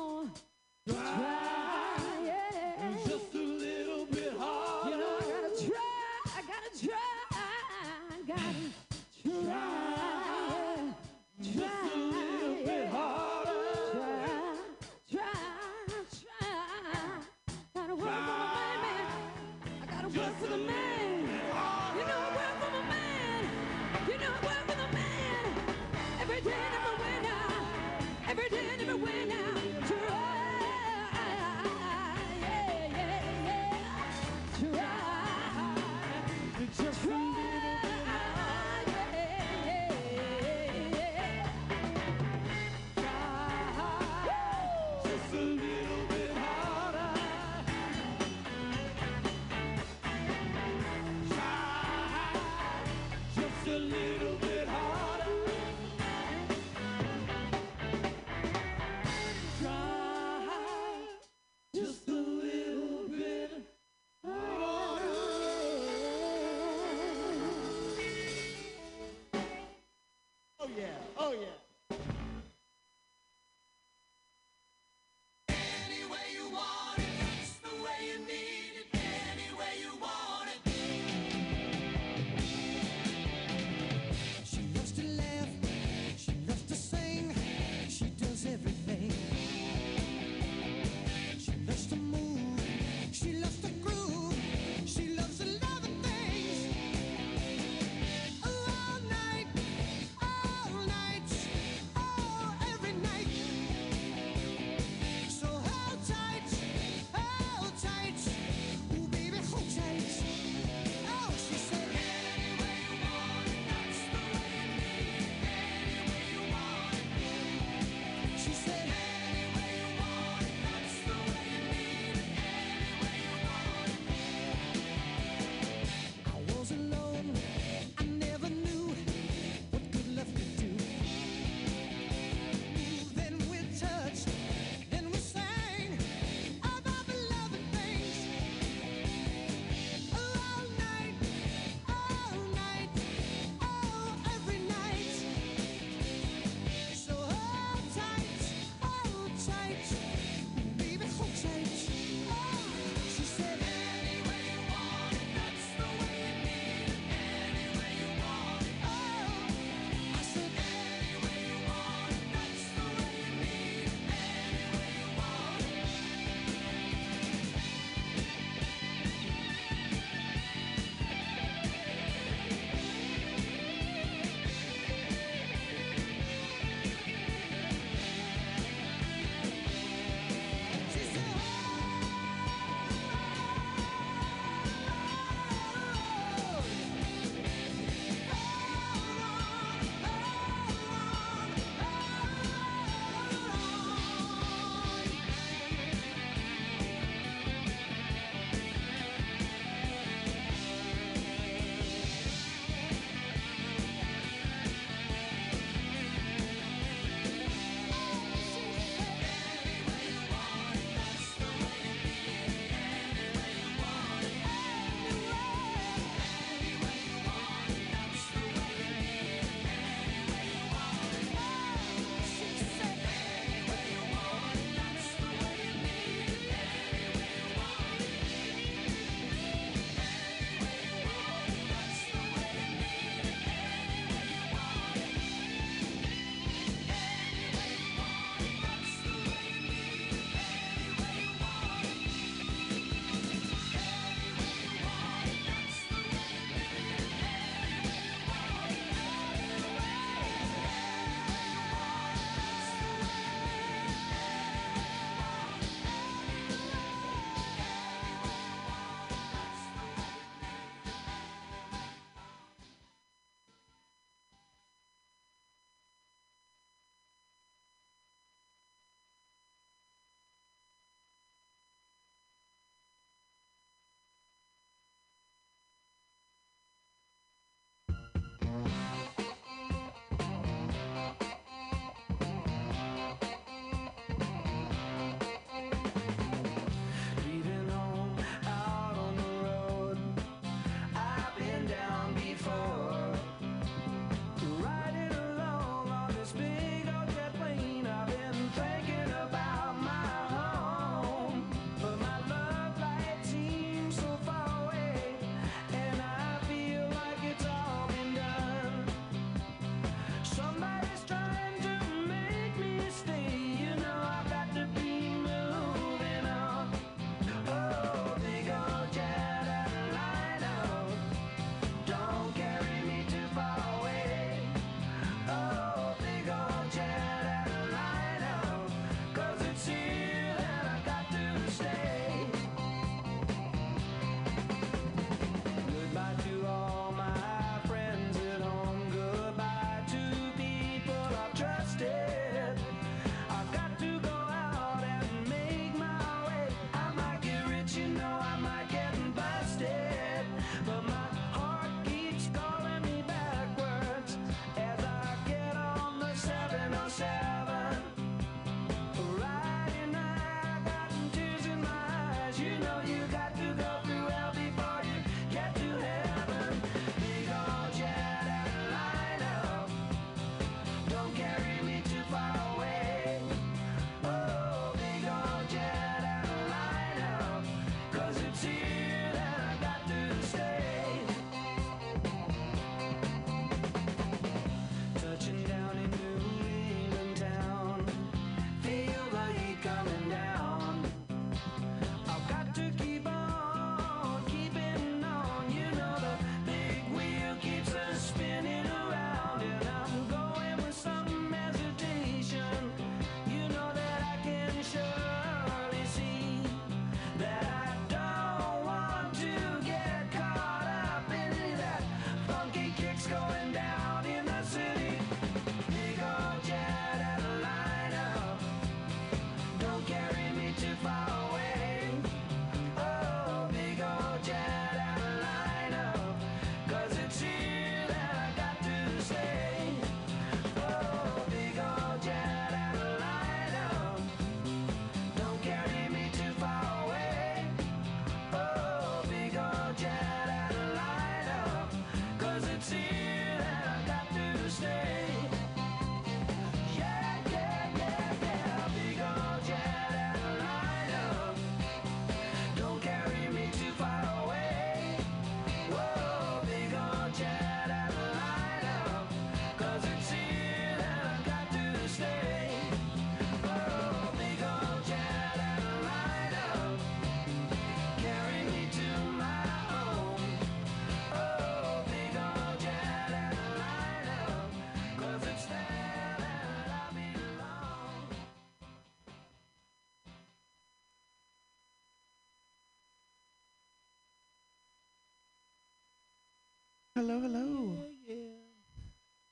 Hello, hello.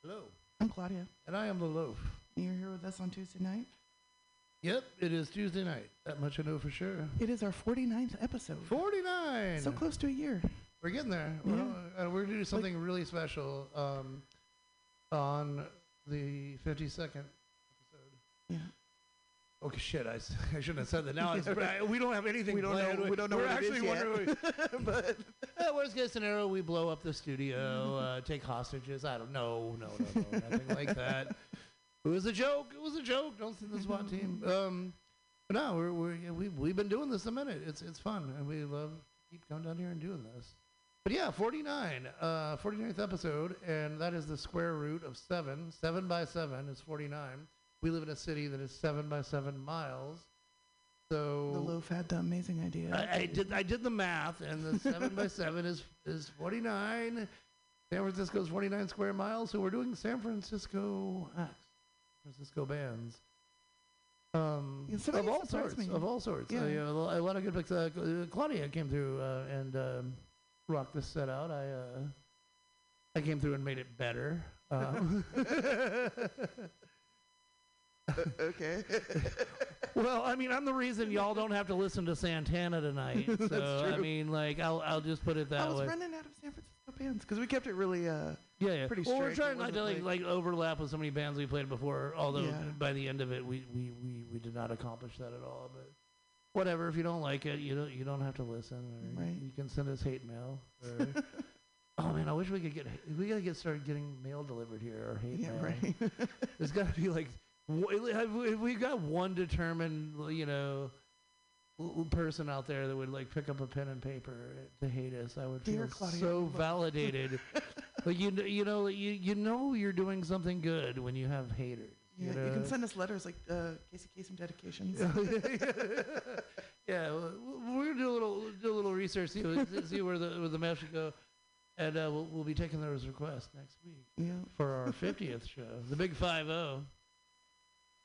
Hello. I'm Claudia. And I am the loaf. You're here with us on Tuesday night. Yep, it is Tuesday night. That much I know for sure. It is our 49th episode. 49! So close to a year. We're getting there. Yeah. Well, uh, we're going to do something really special um, on the 52nd episode. Yeah. Okay, shit. I, I shouldn't have said that. Now it's, I, we don't have anything We don't planned. know- we don't know We're what it is actually yet. wondering. but uh, worst case scenario, we blow up the studio, uh, take hostages. I don't know. No, no, no. nothing like that. It was a joke. It was a joke. Don't send the SWAT team. Um, but no, we're, we're, yeah, we, we've been doing this a minute. It's, it's fun, and we love keep coming down here and doing this. But yeah, 49, uh, 49th episode, and that is the square root of 7. 7 by 7 is 49. We live in a city that is 7 by 7 miles. So the loaf had the amazing idea. I, I did I did the math, and the seven by seven is is forty nine. San Francisco is forty nine square miles, so we're doing San Francisco acts, San Francisco bands. Um, of all sorts, me. of all sorts. Yeah. Uh, yeah, a lo- a lot of good picks. Uh, uh, Claudia came through uh, and um, rocked this set out. I uh, I came through and made it better. Um, okay. well, I mean, I'm the reason y'all don't have to listen to Santana tonight. That's so I mean, like, I'll I'll just put it that way. I was way. running out of San Francisco bands because we kept it really uh, Yeah, yeah. pretty well, we're trying not to wasn't like, like overlap with so many bands we played before. Although Yeah. by the end of it, we, we, we, we did not accomplish that at all. But whatever. If you don't like it, you don't you don't have to listen. Right. You can send us hate mail. Oh man, I wish we could get we gotta get started getting mail delivered here or hate Yeah, mail. right. There's got to be like have we, have we got one determined you know person out there that would like pick up a pen and paper to hate us. I would Dear feel Claudia, so validated. like you, you know, you you know you're doing something good when you have haters. Yeah, you, you can send us letters like uh, Casey Kasem dedications. yeah, we're gonna do a little do a little research, see see where the where the mail should go, and uh, we'll we'll be taking those requests next week yeah. for our 50th show, the Big Five Zero.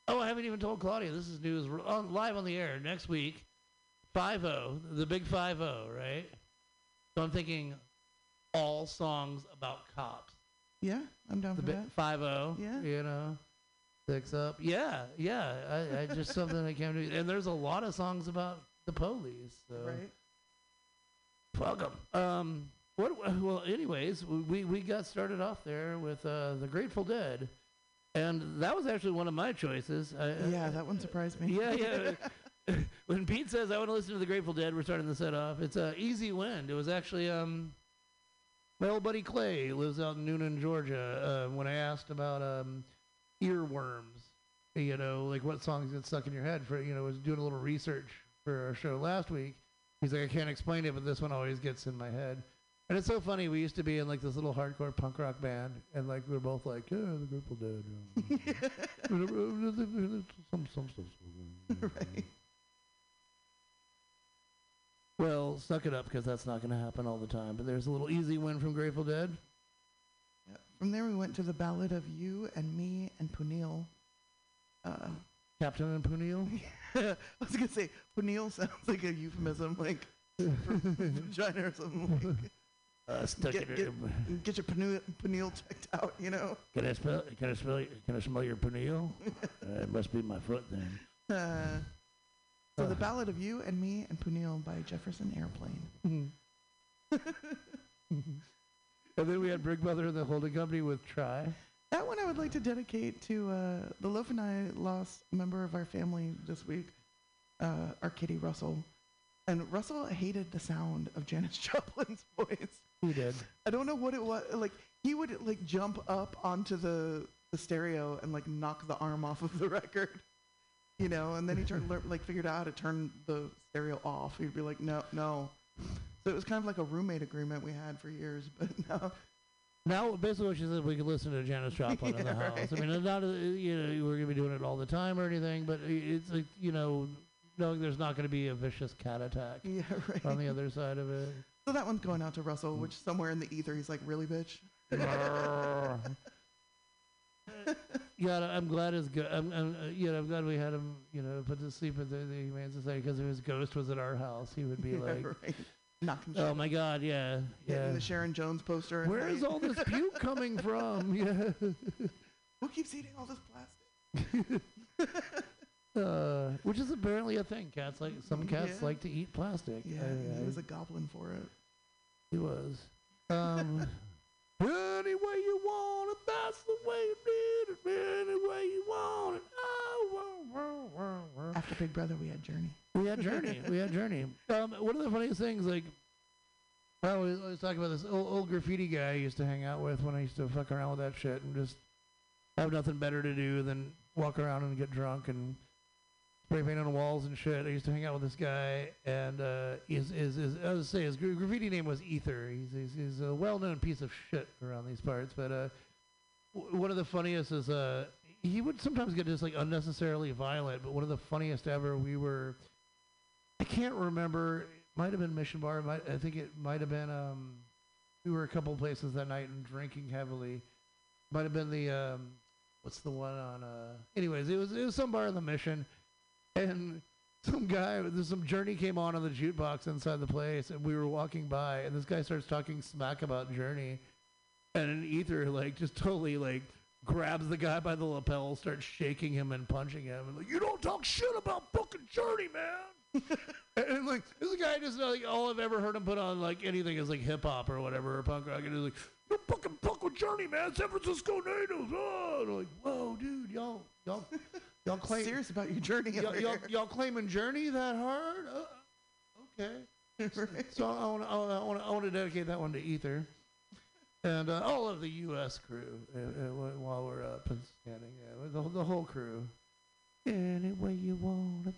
Oh, I haven't even told Claudia. This is news on live on the air next week. Five Zero, the Big Five Zero, right? So I'm thinking all songs about cops. Yeah, I'm down The for big that. five zero. Yeah. You know, six up. Yeah, yeah. I, I just something I came to. And there's a lot of songs about the police. So. Right. Fuck 'em. Um. What? Well, anyways, we we got started off there with uh, the Grateful Dead, and that was actually one of my choices. I, Yeah, that one surprised me. yeah, yeah. when Pete says I want to listen to the Grateful Dead, we're starting the set off. It's a easy wind. It was actually um, my old buddy Clay lives out in Newnan, Georgia. Uh, when I asked about um, earworms, you know, like what songs get stuck in your head for, you know, was doing a little research for our show last week. He's like, I can't explain it, but this one always gets in my head. And it's so funny. We used to be in like this little hardcore punk rock band, and like we were both like, yeah, the Grateful Dead. some some stuff. right. Well, suck it up because that's not going to happen all the time. But there's a little easy win from Grateful Dead. Yeah. From there, we went to the ballad of you and me and Pooneil. Uh, Captain and Pooneil. I was gonna say Pooneil sounds like a euphemism, like vagina or something. Like, Uh, stuck get, it. get, in- get your Pooneil, Pooneil checked out, you know. Can I smell? Can I smell? Your, can I smell your Pooneil? uh, it must be my foot then. Uh, so the Uh. ballad of you and me and Pooneil by Jefferson Airplane. And then we had Big Brother and the Holding Company with Try. That one I would like to dedicate to uh, the Loaf and I lost a member of our family this week, uh, our kitty Russell. And Russell hated the sound of Janis Joplin's voice. He did. I don't know what it was. Like he would like jump up onto the the stereo and like knock the arm off of the record, you know. And then he turned lear- like figured out how to turn the stereo off. He'd be like, no, no. So it was kind of like a roommate agreement we had for years, but now Now, basically, what she said, we could listen to Janis Joplin in the Yeah, house. I mean, it's not, uh, you know, we're going to be doing it all the time or anything, but it's like, you know, knowing there's not going to be a vicious cat attack yeah, right. on the other side of it. So that one's going out to Russell, which somewhere in the ether he's like, really, bitch. yeah, I'm glad it's good. I'm, I'm, uh, you know, I'm glad we had him, you know, put to sleep at the, the Humane Society because if his ghost was at our house, he would be Yeah, like, right. knocking Oh my God, yeah, yeah. the Sharon Jones poster. Where is all this puke coming from? Yeah. Who keeps eating all this plastic? Uh, which is apparently a thing. Cats like some cats Yeah. like to eat plastic. Yeah, I- was a goblin for it. He was. Um, any way you want it, that's the way you did it. Any way you want it. Oh. After Big Brother, we had Journey. We had Journey. we had Journey. Um, one of the funniest things, like, I was, I was talking about this old, old graffiti guy I used to hang out with when I used to fuck around with that shit and just have nothing better to do than walk around and get drunk and spray paint on the walls and shit. I used to hang out with this guy, and uh, his, his, I say his gra- graffiti name was Ether. He's, he's, he's a well-known piece of shit around these parts, but uh, w- one of the funniest is uh, he would sometimes get just like unnecessarily violent. But one of the funniest ever, we were, I can't remember. Might have been Mission Bar. Might, I think it might have been. Um, we were a couple places that night and drinking heavily. Might have been the um, what's the one on? Uh, anyways, it was it was some bar in the Mission, and some guy, some Journey came on on the jukebox inside the place, and we were walking by, and this guy starts talking smack about Journey, and an Ether like just totally like grabs the guy by the lapel, starts shaking him and punching him, and like you don't talk shit about fucking Journey, man. and, and, like this guy just like all I've ever heard him put on like anything is like hip hop or whatever or punk rock, and he's like you fucking fuck with Journey, man, San Francisco natives. Oh, and I'm like whoa, dude, y'all y'all y'all claim Serious about your journey y'all, y'all, y'all claiming Journey that hard? Uh, okay. So I want to I want to I want to dedicate that one to Ether, and uh, all of the U.S. crew uh, uh, while we're up and scanning. Yeah, the, the whole crew. Any way you want it,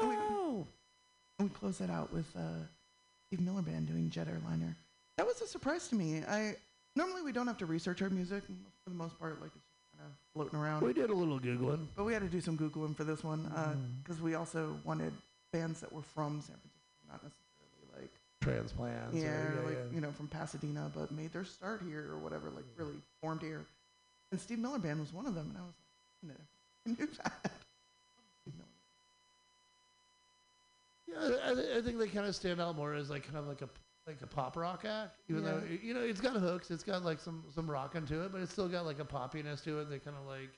Oh. And we close that out with uh, Steve Miller Band doing Jet Airliner. That was a surprise to me. I normally we don't have to research our music for the most part, like it's kind of floating around. We did a little googling. but we had to do some googling for this one Mm. because we also wanted bands that were from San Francisco, not necessarily like Transplants. or- yeah, yeah, like yeah. you know from Pasadena, but made their start here or whatever, like really formed here. And Steve Miller Band was one of them, and I was like, I knew that. Yeah, I, th- I think they kind of stand out more as like kind of like a like a pop rock act, even though Yeah. y- you know it's got hooks, it's got like some some rocking to it, but it's still got like a poppiness to it that kind of like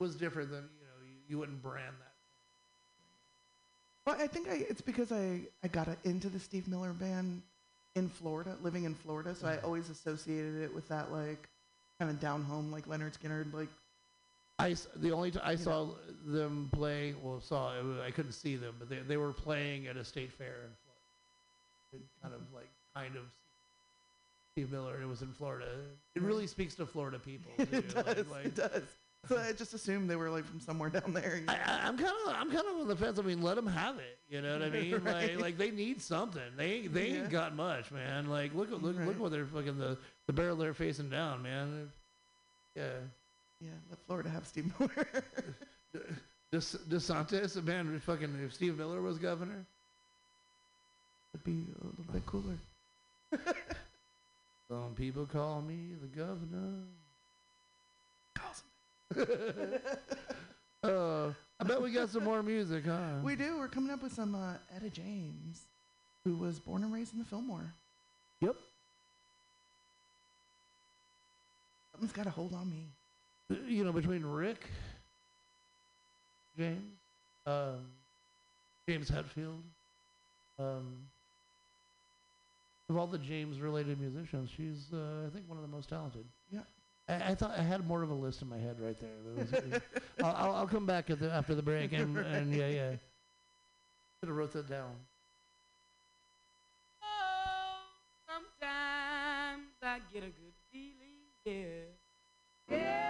was different than you know you, you wouldn't brand that. Well, I think I, it's because I, I got into the Steve Miller Band in Florida, living in Florida, so I mm-hmm. always associated it with that like kind of down home, like Lynyrd Skynyrd, like I s- the only t- I saw know. them play well saw I couldn't see them, but they they were playing at a state fair in Florida. It kind of like kind of Steve Miller, and it was in Florida. It really speaks to Florida people. it does, like- like- it does. So I just assumed they were like from somewhere down there. I, I'm kind of, I'm kind of on the fence. I mean, let them have it. You know what I mean? Right. Like, like they need something. They, ain't they Yeah. ain't got much, man. Like, look, look, Right. look what they're fucking the, the barrel they're facing down, man. Yeah. yeah, let Florida have Steve Miller. De, DeSantis, man, fucking if Steve Miller was governor, It'd be a little bit cooler. some people call me the governor. uh, I bet we got some more music, huh? We do. We're coming up with some uh, Etta James, who was born and raised in the Fillmore. Yep. Something's got a hold on me. you know, between Rick, James, um, James Hetfield, um, of all the James-related musicians, she's, uh, I think, one of the most talented. Yeah. I, I thought I had more of a list in my head right there. It was- I'll, I'll, I'll come back at the, after the break and, and yeah, yeah. Should have wrote that down. Oh, sometimes I get a good feeling, yeah. Yeah.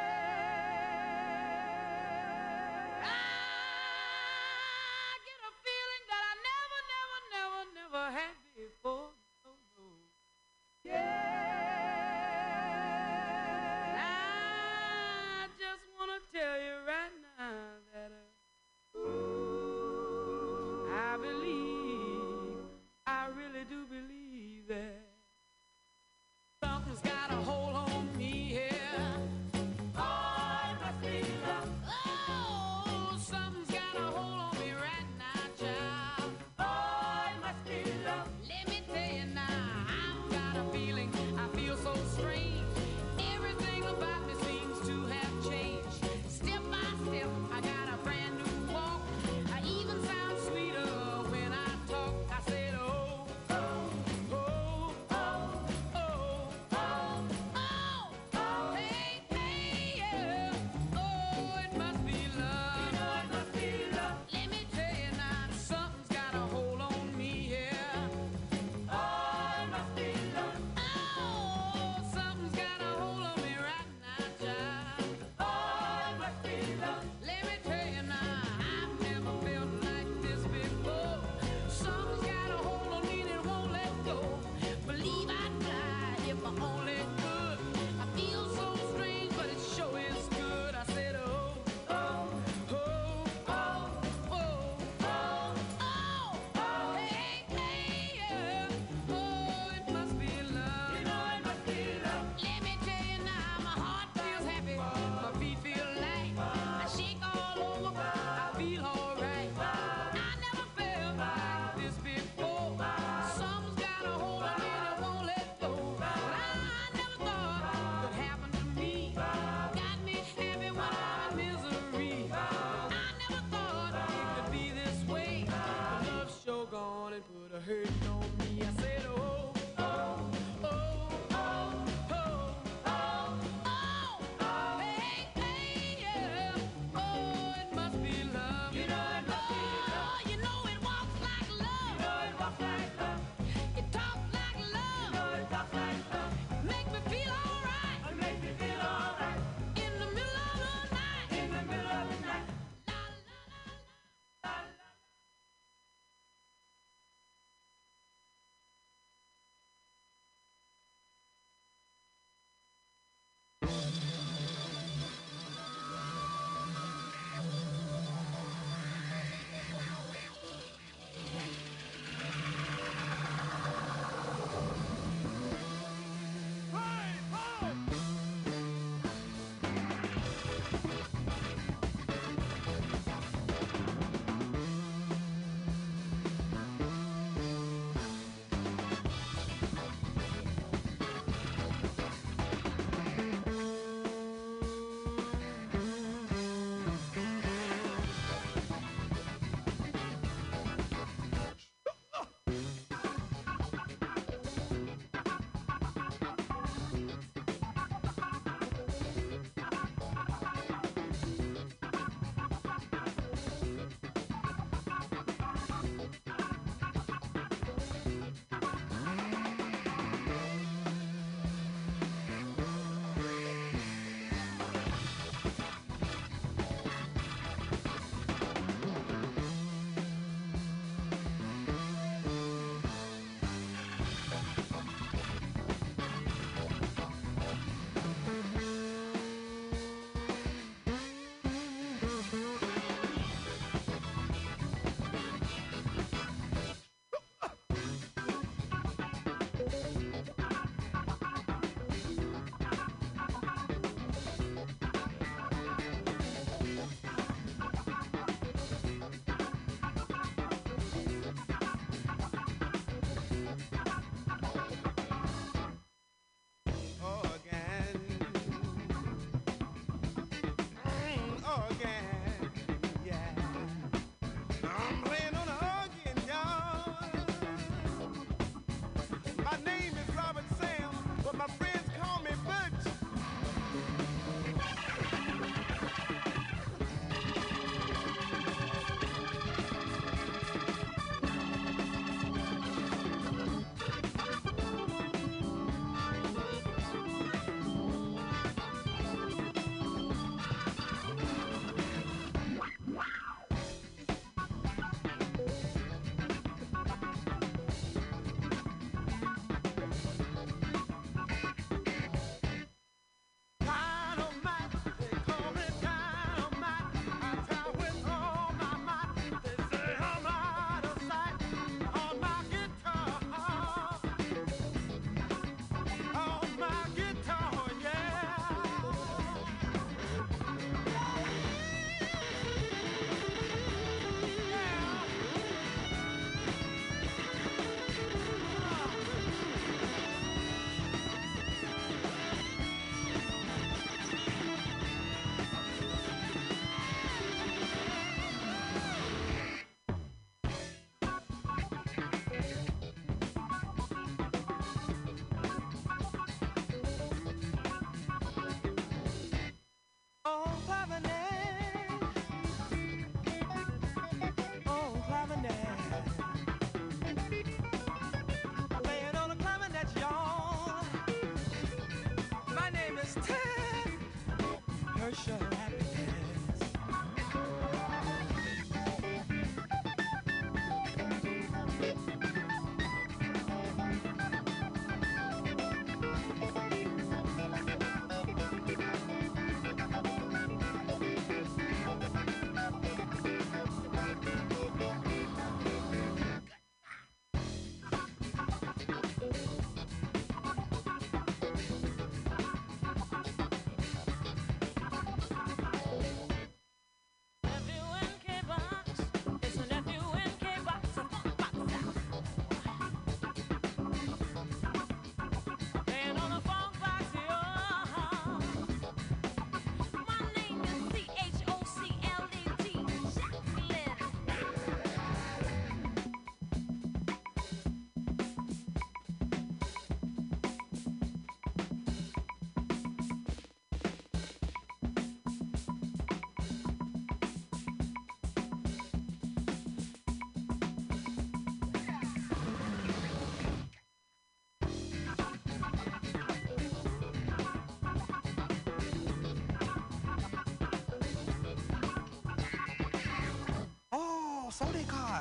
So they call.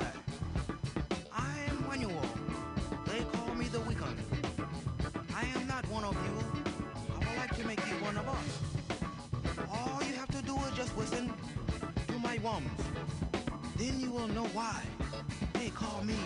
I am manual. They call me the weekend. I am not one of you. I would like to make you one of us. All you have to do is just listen to my worms. Then you will know why they call me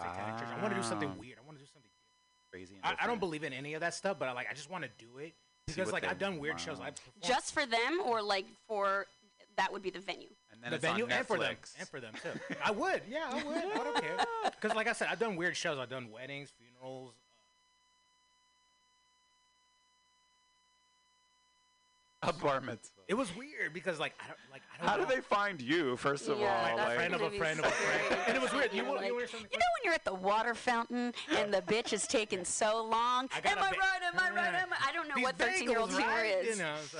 satanic church. I want to do something weird. I want to do something Crazy. and I, I don't believe in any of that stuff, but I like I just want to do it because like I've done weird shows. I've performed Just for them, or like for that would be the venue. And then the it's on venue and for them and for them too. I would, yeah, I would. I don't care because like I said, I've done weird shows. I've done weddings, funerals. A bar mitzvah. It was weird because like I don't like I don't. How know. do they find you? First of Yeah, all, that's like, friend of a gonna friend of a friend, and it was weird. You, You're you like- You know when you're at the water fountain and the bitch is taking so long? I Am I right? Am I right? Am I? I don't know These what 13 year old bagels, humor right? is. You know, so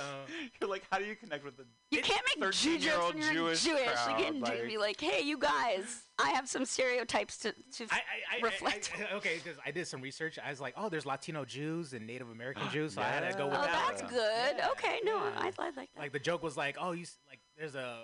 you're like, how do you connect with the You can't make Jew jokes 13-year-old when you're Jewish Jewish. crowd, you can like- be like, hey, you guys, I have some stereotypes to, to I, I, I, reflect. I, I, okay, because I did some research. I was like, oh, there's Latino Jews and Native American Jews, so I had to go with that. oh, that. that's good. Okay, no, I, I like that. Like the joke was like, oh, you s- like there's a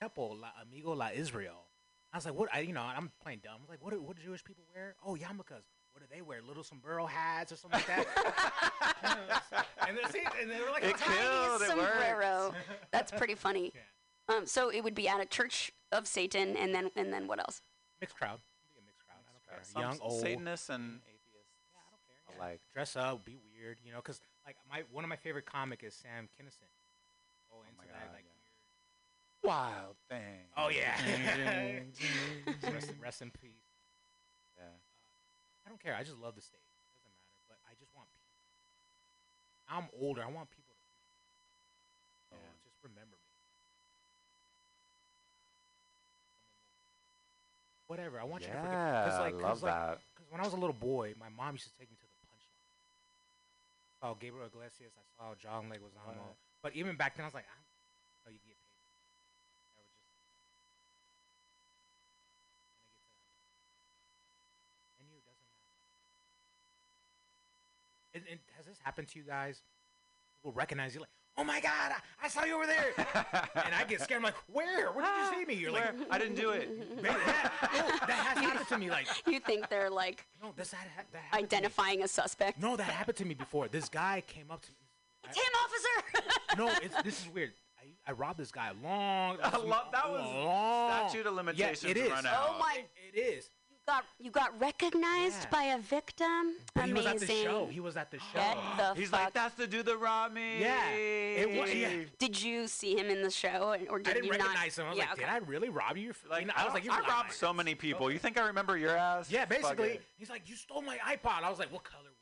temple, La Amigo La Israel. I was like, what? I, you know, I'm playing dumb. I was like, what? Do, what do Jewish people wear? Oh, yarmulkes. What do they wear? Little sombrero hats or something like that. and, then, see, and they were like, It Tiny killed, it worked. sombrero. That's pretty funny. Um, so it would be at a church of Satan, and then and then what else? mixed crowd. Be a mixed crowd. I don't care. Some Young, old. Satanists and atheists. Yeah, I don't care. alike. Dress up, be weird, you know, because like my one of my favorite comic is Sam Kinison. Oh, into that God, like Wild thing. Oh yeah. Rest, ding. rest in peace. Yeah. I don't care. I just love the stage. It doesn't matter. But I just want people. I'm older. I want people to. Oh, just remember me. Whatever. I want you to forget. Yeah, Cause like, I 'cause love like, that. Because when I was a little boy, my mom used to take me to the punchline. I oh, saw Gabriel Iglesias. I saw John Leguizamo. Right. But even back then, I was like, I know you get paid. I would just. And you doesn't matter. And, and has this happened to you guys? People recognize you like, oh my god, I, I saw you over there, and I get scared. I'm like, where? Where did you see me? You're like, I didn't do it. Man, that, no, that has happened to me. Like, You think they're like no, this had, ha- that happened to me. identifying a suspect? No, that happened to me before. This guy came up to me. It's him, officer. No, it's, this is weird. I, I robbed this guy a long. I love- that was long. statute of limitations Yeah, it is. run Oh out. my! It is. You got you got recognized Yeah. by a victim. But he Amazing. was at the show. He was at the show. Get the He's fuck. like, that's the dude that robbed me. Yeah, it wa- did, yeah. you, did you see him in the show, or did I didn't you recognize not? him. I was yeah, like, okay. did I really rob you? Like, You know, I, I was like, I you robbed so many people. You think I remember your ass? Yeah, basically, he's like, you stole my iPod. I was like, what color was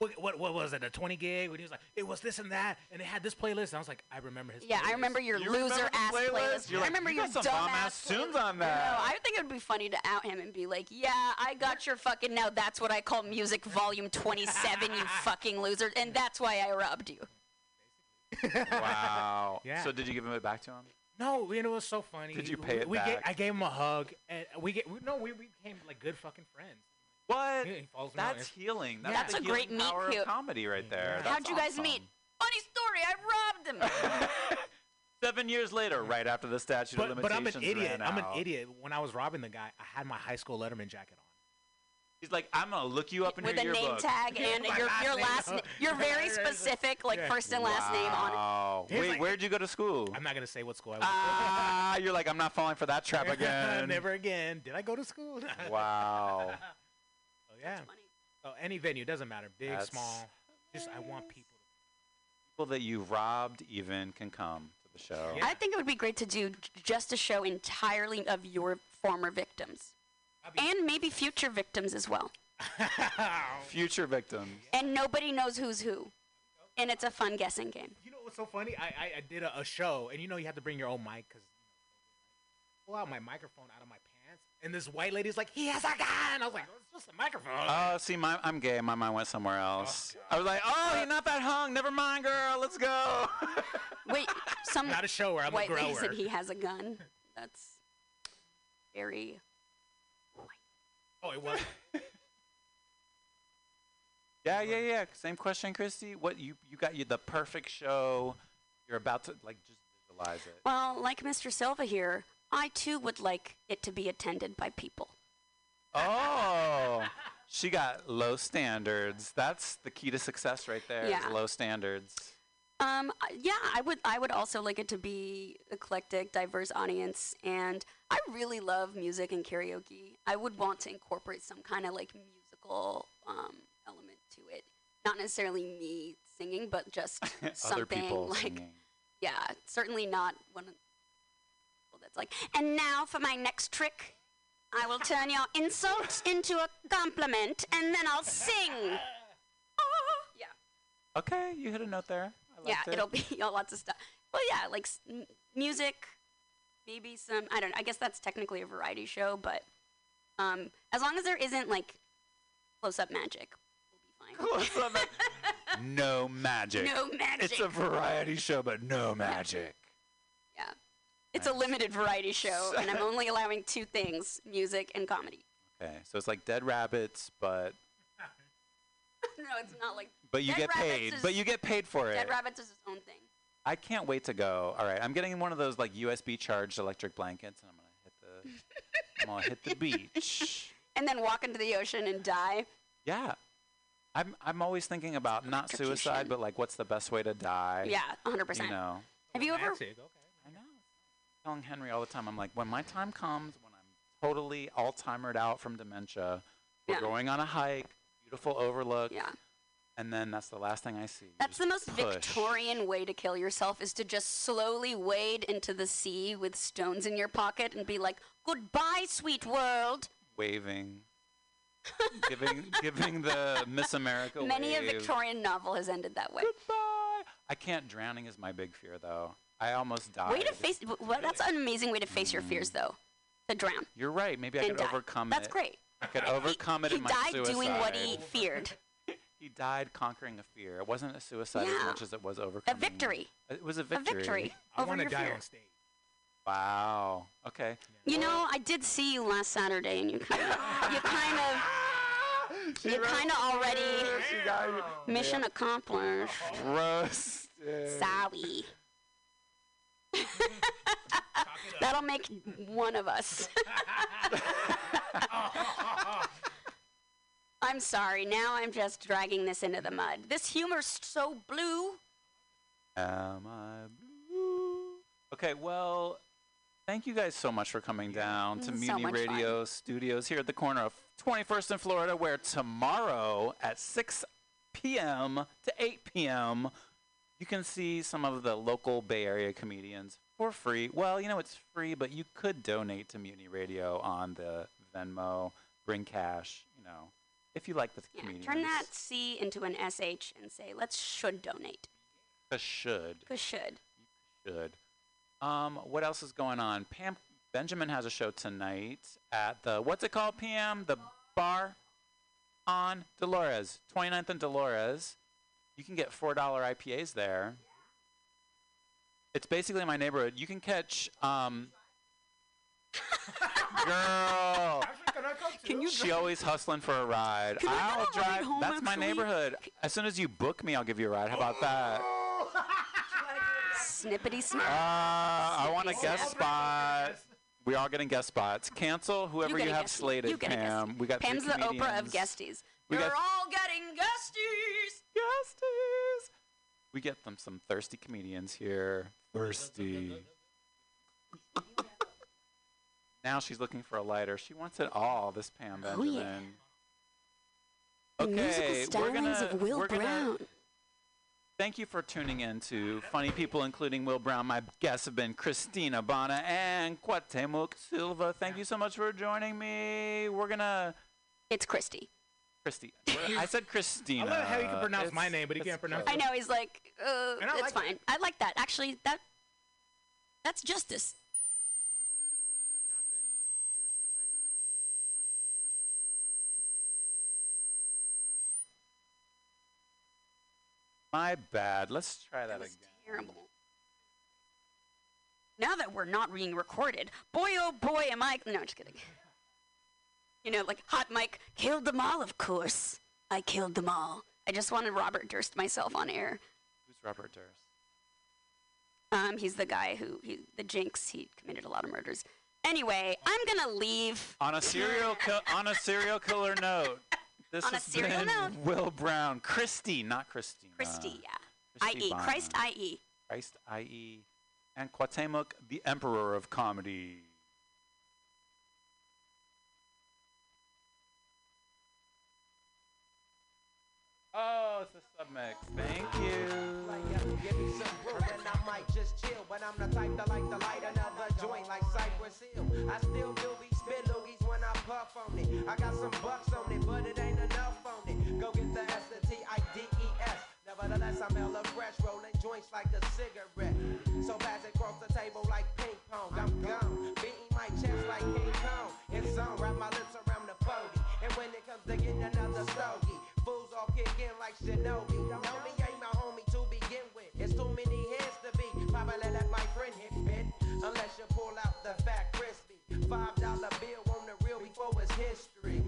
what, what what was it? A 20 gig? When he was like, it was this and that, and it had this playlist. And I was like, I remember his. Yeah, I remember your loser ass playlist. I remember your dumb ass tunes playlist. on that. No, I think it would be funny to out him and be like, "Yeah, I got your fucking now. That's what I call music volume 27, you fucking loser, and that's why I robbed you." wow. Yeah. So did you give him it back to him? No, you know it was so funny. Did you pay it we back? Gave, I gave him a hug, and we get we, no, we, we became like good fucking friends. What? He follows me on That's Insta- healing. That's, That's the a great healing meet power cute. of comedy right there. How'd That's you guys awesome. meet? Funny story. I robbed him. Seven years later, right after the statute of But, but I'm an idiot. I'm an idiot. When I was robbing the guy, I had my high school Letterman jacket on. He's like, I'm gonna look you up in With your a name yearbook. tag and My your last your name. last. na- You're very specific, like Yeah. first and last name on it. Wow. Wait, like- where'd you go to school? I'm not gonna say what school I went Ah, you're like, I'm not falling for that trap again. Never again. Did I go to school? Wow. Oh any venue doesn't matter, big, That's- small. Just I want people. People that you robbed even can come to the show. I think it would be great to do j- just a show entirely of your former victims, and maybe future victims as well. Future victims. And nobody knows who's who, and it's a fun guessing game. You know what's so funny? I I, I did a, a show, and you know you have to bring your own mic because pull out my microphone out of my pants, and this white lady's like, "He has a gun." I was like, oh, "It's just a microphone." Oh, see, my, I'm gay. My mind went somewhere else. I was like, oh, you're not that hung. Never mind, girl. Let's go. Wait, some Not a shower. I'm a white lady said he has a gun. That's very. white. Oh, it was. yeah, yeah, yeah. Same question, Christy. What you you got you the perfect show. You're about to like just visualize it. Well, like Mr. Silva here, I too would like it to be attended by people. Oh, she got low standards. That's the key to success right there. Yeah. low standards. Um, yeah, I would. I would also like it to be eclectic, diverse audience, and I really love music and karaoke. I would want to incorporate some kind of like musical um, element to it. Not necessarily me singing, but just something like singing. yeah, certainly not one. Of, well, that's like. And now for my next trick, I will turn your insult into a compliment, and then I'll sing. yeah. Okay, you hit a note there. I Yeah, it. it'll be lots of stuff. Well, yeah, like s- m- music, maybe some. I don't. know. I guess that's technically a variety show, but um, as long as there isn't like close-up magic, we'll be fine. Close-up. no magic. No magic. It's a variety show, but no magic. Yeah, it's a limited variety show, and I'm only allowing two things: music and comedy. Okay, so it's like Dead Rabbits, but no, it's not like. but you Dead get Rabbits paid. is- But you get paid for it. Dead Rabbits is its own thing. I can't wait to go. All right, I'm getting one of those like USB charged electric blankets, and I'm gonna hit the. I'm gonna hit the beach. And then walk into the ocean and die. Yeah, I'm. I'm always thinking about not suicide, but like, what's the best way to die? Yeah, 100%. You know, Have you ever? Okay. Telling Henry all the time. I'm like, when my time comes, when I'm totally Alzheimer'd out from dementia, we're going on a hike, beautiful overlook. Yeah. And then that's the last thing I see. That's the most push. Victorian way to kill yourself is to just slowly wade into the sea with stones in your pocket and be like, "Goodbye, sweet world." Waving. giving giving the Miss America Many a. Victorian novel has ended that way. Goodbye. I can't. Drowning is my big fear, though. I almost died. Way to face. w- Well, that's an amazing way to face your fears, though. To drown. You're right. Maybe I could die. overcome That's it. That's great. I could overcome it He in my died doing what he feared. He died conquering a fear. It wasn't a suicide as much as it was overcoming. A victory. It was a victory. A victory. victory I want to die fear. on stage. Wow. Okay. You know, I did see you last Saturday, and you kind of, you kind of, you kind of already mission accomplished. Roasted. Sorry. That'll make one of us. I'm sorry. Now I'm just dragging this into the mud. This humor's so blue. Am I blue? Okay, well, thank you guys so much for coming down to Mm, so Mutiny much fun. Radio Studios here at the corner of 21st and Florida, where tomorrow at 6 p.m. to 8 p.m., you can see some of the local Bay Area comedians for free. Well, you know, it's free, but you could donate to Mutiny Radio on the Venmo, bring cash, you know. if you like the Yeah, comedians. turn that C into an SH and say, let's should donate. Cause should. Cause should. Should. Um, what else is going on? Pam Benjamin has a show tonight at the what's it called? PM the bar on Dolores, 29th and Dolores. You can get four dollar IPAs there. It's basically my neighborhood. You can catch um, girl. Can you She drive- always hustling for a ride. Can I get I'll drive. home, That's my actually? neighborhood. As soon as you book me, I'll give you a ride. How about that? Snippety snap. Uh, I want a guest spot. We are getting guest spots. Cancel whoever get you have guestie. slated, You get a Pam. We got Pam's three the Oprah of guesties. We You're got- all getting guesties. Guesties. We get them some thirsty comedians here. Thirsty. now she's looking for a lighter. She wants it all. This Pam Benjamin. Oh, yeah. Musical Okay, we're stylings gonna of Will we're gonna Brown. Thank you for tuning in to Funny People, including Will Brown. My guests have been Christina Bana and Quatemuk Silva. Thank you so much for joining me. We're gonna. It's Christy. Christy. I said Christina. I love how you can pronounce It's- my name, but he can't pronounce I know he's like, uh, it's like fine. I like that. Actually, that that's justice. My bad. Let's try that again. Terrible. Now that we're not being recorded, boy oh boy am I. No, just kidding. You know, like Hot Mike killed them all. Of course, I killed them all. I just wanted Robert Durst myself on air. Who's Robert Durst? Um, he's the guy who he the Jinx. He committed a lot of murders. Anyway, I'm gonna leave. On a serial kill on a serial killer note. This On a serial note. Will Brown, Christy, not Christina. Christy, yeah. Christy I.E. Christ, I.E. Christ, i.e., and Quatemuk, the Emperor of Comedy. Oh, it's a submix. Thank you. Give me some and I might just chill. But I'm the type to like to light another joint like Cypress Hill. I still do spit loogies when I puff on it. I got some bucks on it, but it ain't enough on it. Go get the. Nevertheless, I'm hella fresh, rolling joints like a cigarette. So it the table like ping pong. I'm gone, beating my chest like King Kong. Wrap my lips around the 40. And when it comes to getting another stogie, fools all like Shinobi. Know me ain't my homie to begin with. It's too many heads to be. Probably let my friend hit fit. Unless you pull out the fat crispy. Five dollar bill on the real before it's history.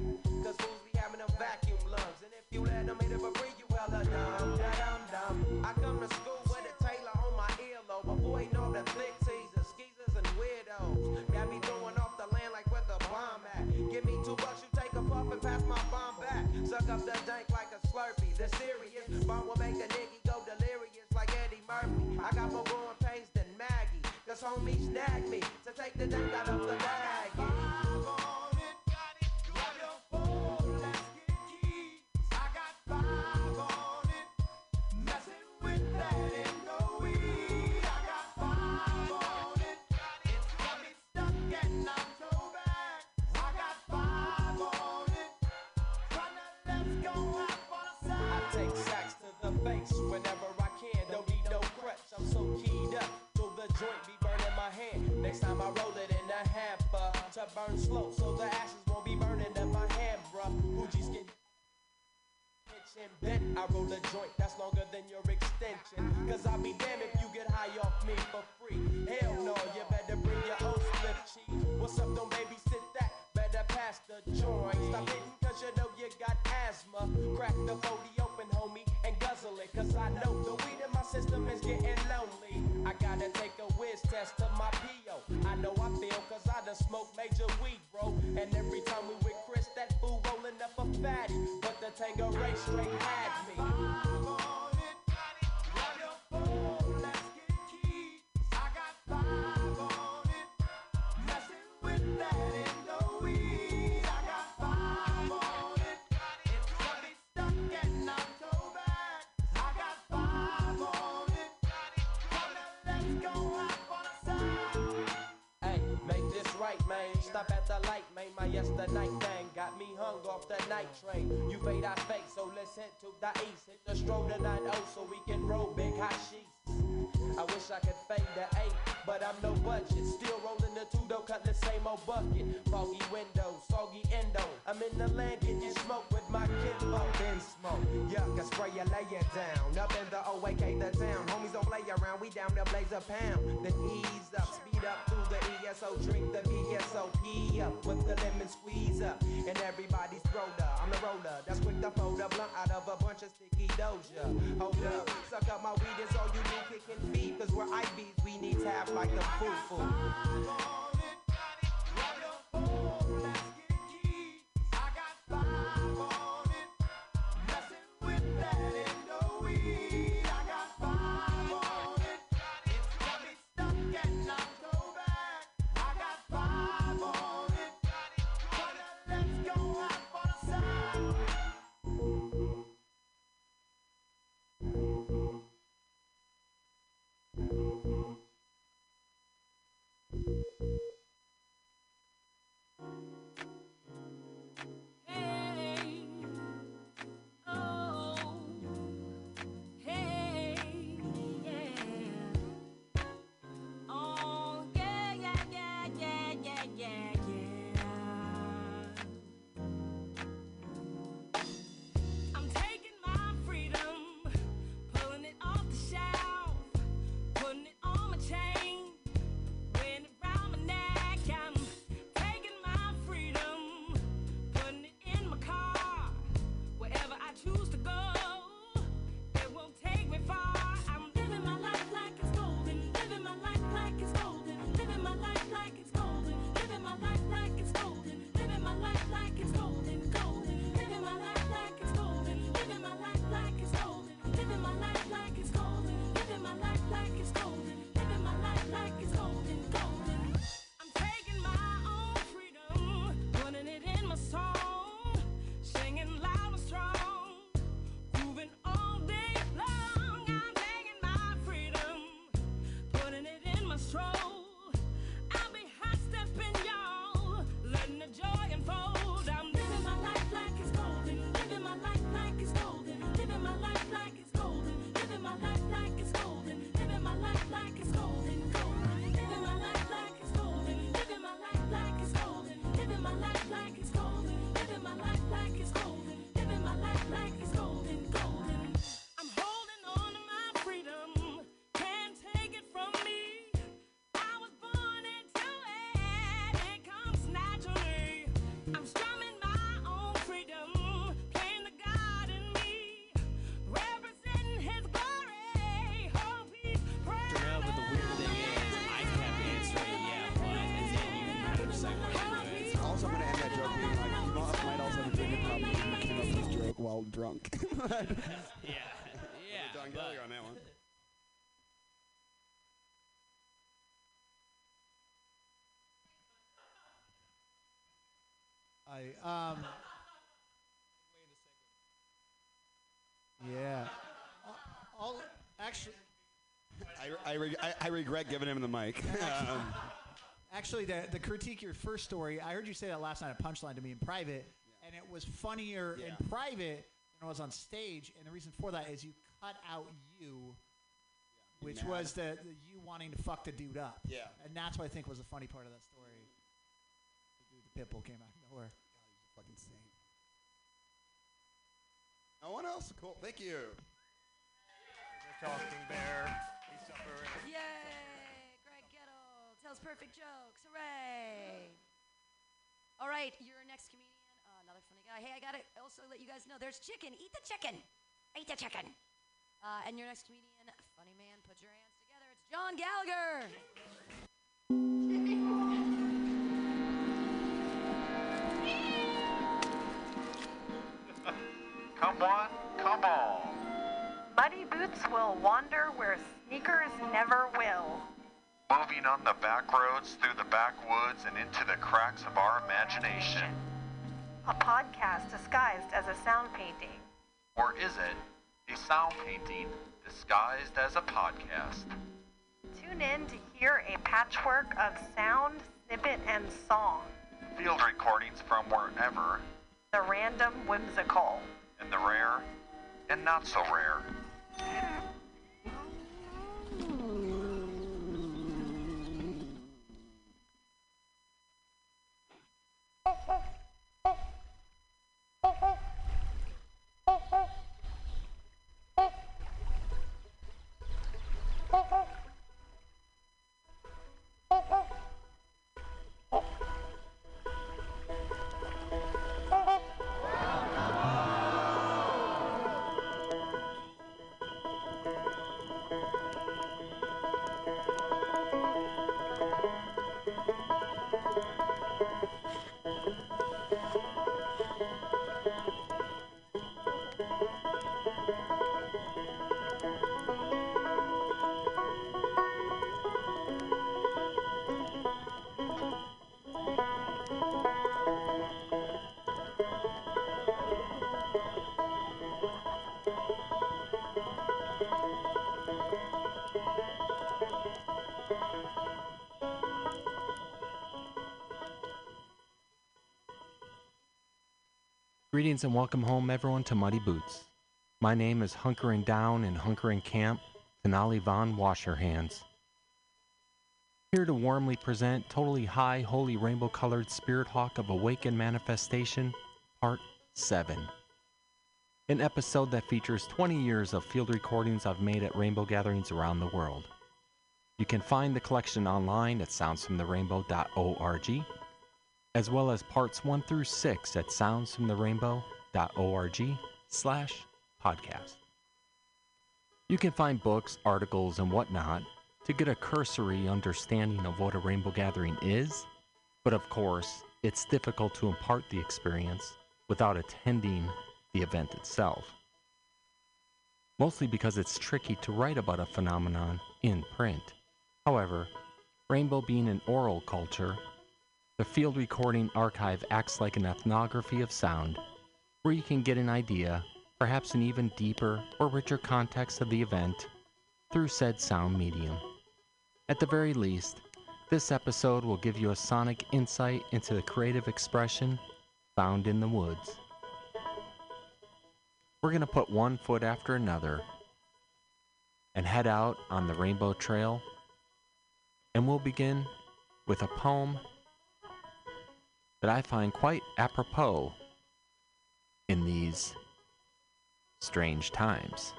Cause fools be having them vacuum lungs. And if you let them hit it for free, you hella dumb. Da-dum dum. I come to school with a Taylor on my earlobe. Avoiding all the thick teasers, skeezers, and weirdos. Got me throwing off the land like where the bomb at. Give me two bucks, you take a puff and pass my bomb back. Suck up the dank serious bomb will make a nigga go delirious like Eddie Murphy. I got more growing pains than Maggie. Cause homies snag me to take the dank out of the bag. I roll a joint that's longer than your extension. Cause I'll be damned if you get high off me for free. Hell no, you Stop at the light, made My yesterday thing got me hung off the night train. You fade, I fake, so let's head to the east. Hit the stroll to 9 so we can roll big hot sheets. I wish I could fade the eight, but I'm no budget. Still rolling the two though, cut the same old bucket. Foggy window, soggy endo. I'm in the land getting smoke with. Smoke, yuck, I spray you, lay it down. Up in the OAK, the town. Homies don't play around, we down to blaze a pound. Then ease up, speed up through the ESO. Drink the VSOP up with the lemon squeeze up. And everybody's up. I'm the roller that's quick to fold a blunt out of a bunch of sticky doja. Hold up, suck up my weed, it's all you do, kicking feet. Cause we're IBs, we need tap like the foo-foo. Drunk. yeah, yeah. Don Gallagher on that one. I um. Yeah. All, actually, I, I, re- I, I regret giving him the mic. um, actually, the the critique your first story. I heard you say that last night at Punchline to me in private, and it was funnier Yeah. in private than it was on stage. And the reason for that is you cut out you, which mad. was the, the you wanting to fuck the dude up. Yeah. And that's what I think was the funny part of that story. The dude, the pitbull came out of nowhere. fucking saint. No one else? Cool. Thank you. The talking bear. He's suffering. Yay! Greg Gettle tells perfect jokes. Hooray! All right, your next comedian, another funny guy. Hey, I gotta also let you guys know there's chicken. Eat the chicken. Eat the chicken. Uh, and your next comedian, funny man, put your hands together. It's John Gallagher. Come on, come on. Muddy boots will wander where sneakers never will. Moving on the back roads, through the backwoods, and into the cracks of our imagination. A podcast disguised as a sound painting. Or is it a sound painting disguised as a podcast? Tune in to hear a patchwork of sound, snippet, and song. Field recordings from wherever the random whimsical. and the rare and not so rare. Greetings and welcome home, everyone, to Muddy Boots. My name is Hunkering Down and Hunkering Camp, Denali Von Wash Your Hands. Here to warmly present Totally High Holy Rainbow Colored Spirit Hawk of Awakened Manifestation, Part 7. An episode that features 20 years of field recordings I've made at rainbow gatherings around the world. You can find the collection online at soundsfromtherainbow.org as well as parts 1 through 6 at soundsfromtherainbow.org slash podcast. You can find books, articles, and whatnot to get a cursory understanding of what a rainbow gathering is, but of course, it's difficult to impart the experience without attending the event itself. Mostly because it's tricky to write about a phenomenon in print. However, rainbow being an oral culture, the Field Recording Archive acts like an ethnography of sound, where you can get an idea, perhaps an even deeper or richer context of the event, through said sound medium. At the very least, this episode will give you a sonic insight into the creative expression found in the woods. We're going to put one foot after another and head out on the Rainbow Trail, and we'll begin with a poem that I find quite apropos in these strange times.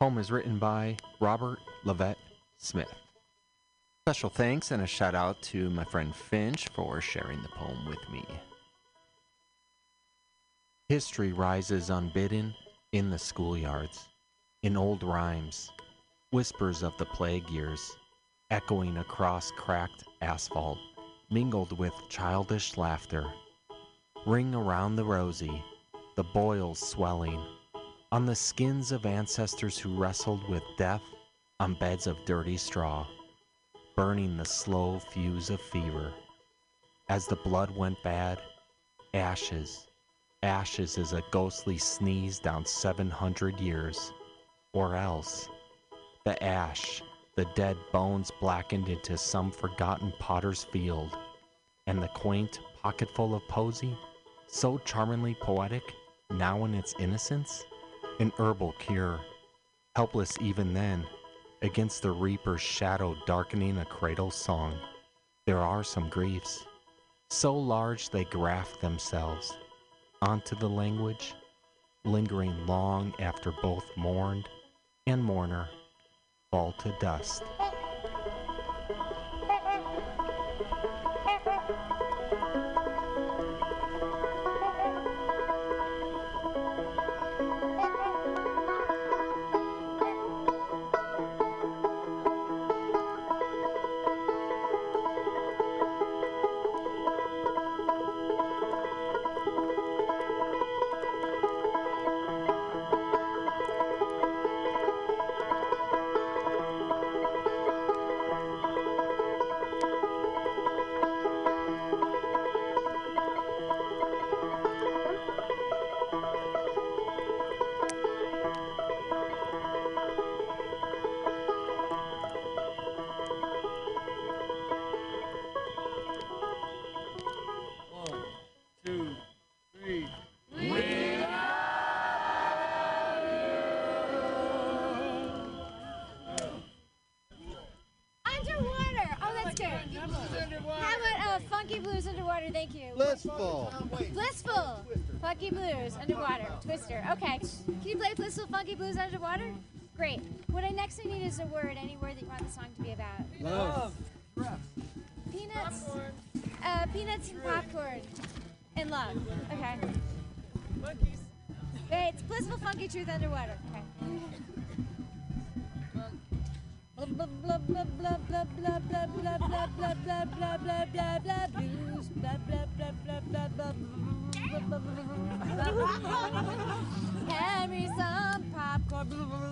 Poem is written by Robert Levette Smith. Special thanks and a shout out to my friend Finch for sharing the poem with me. History rises unbidden in the schoolyards, in old rhymes, whispers of the plague years, echoing across cracked asphalt mingled with childish laughter. Ring around the rosy, the boils swelling, on the skins of ancestors who wrestled with death on beds of dirty straw, burning the slow fuse of fever. As the blood went bad, ashes, ashes as a ghostly sneeze down 700 years, or else the ash the dead bones blackened into some forgotten potter's field, and the quaint pocketful of posy, so charmingly poetic, now in its innocence, an herbal cure, helpless even then, against the reaper's shadow darkening a cradle song. There are some griefs, so large they graft themselves onto the language, lingering long after both mourned and mourner fall to dust. Funky Blues, underwater. Twister. Okay. Can you play Blissful Funky Blues underwater? Great. What I next I need is a word, any word that you want the song to be about. Love. Peanuts. Uh, peanuts and popcorn. And love. Okay. Monkeys. Okay, it's Blissful Funky Truth underwater. Okay. Blah blah blah blah blah blah blah blah blah blah blah blah blah blah blah blues blah blah blah blah blah blah blah blah blah blah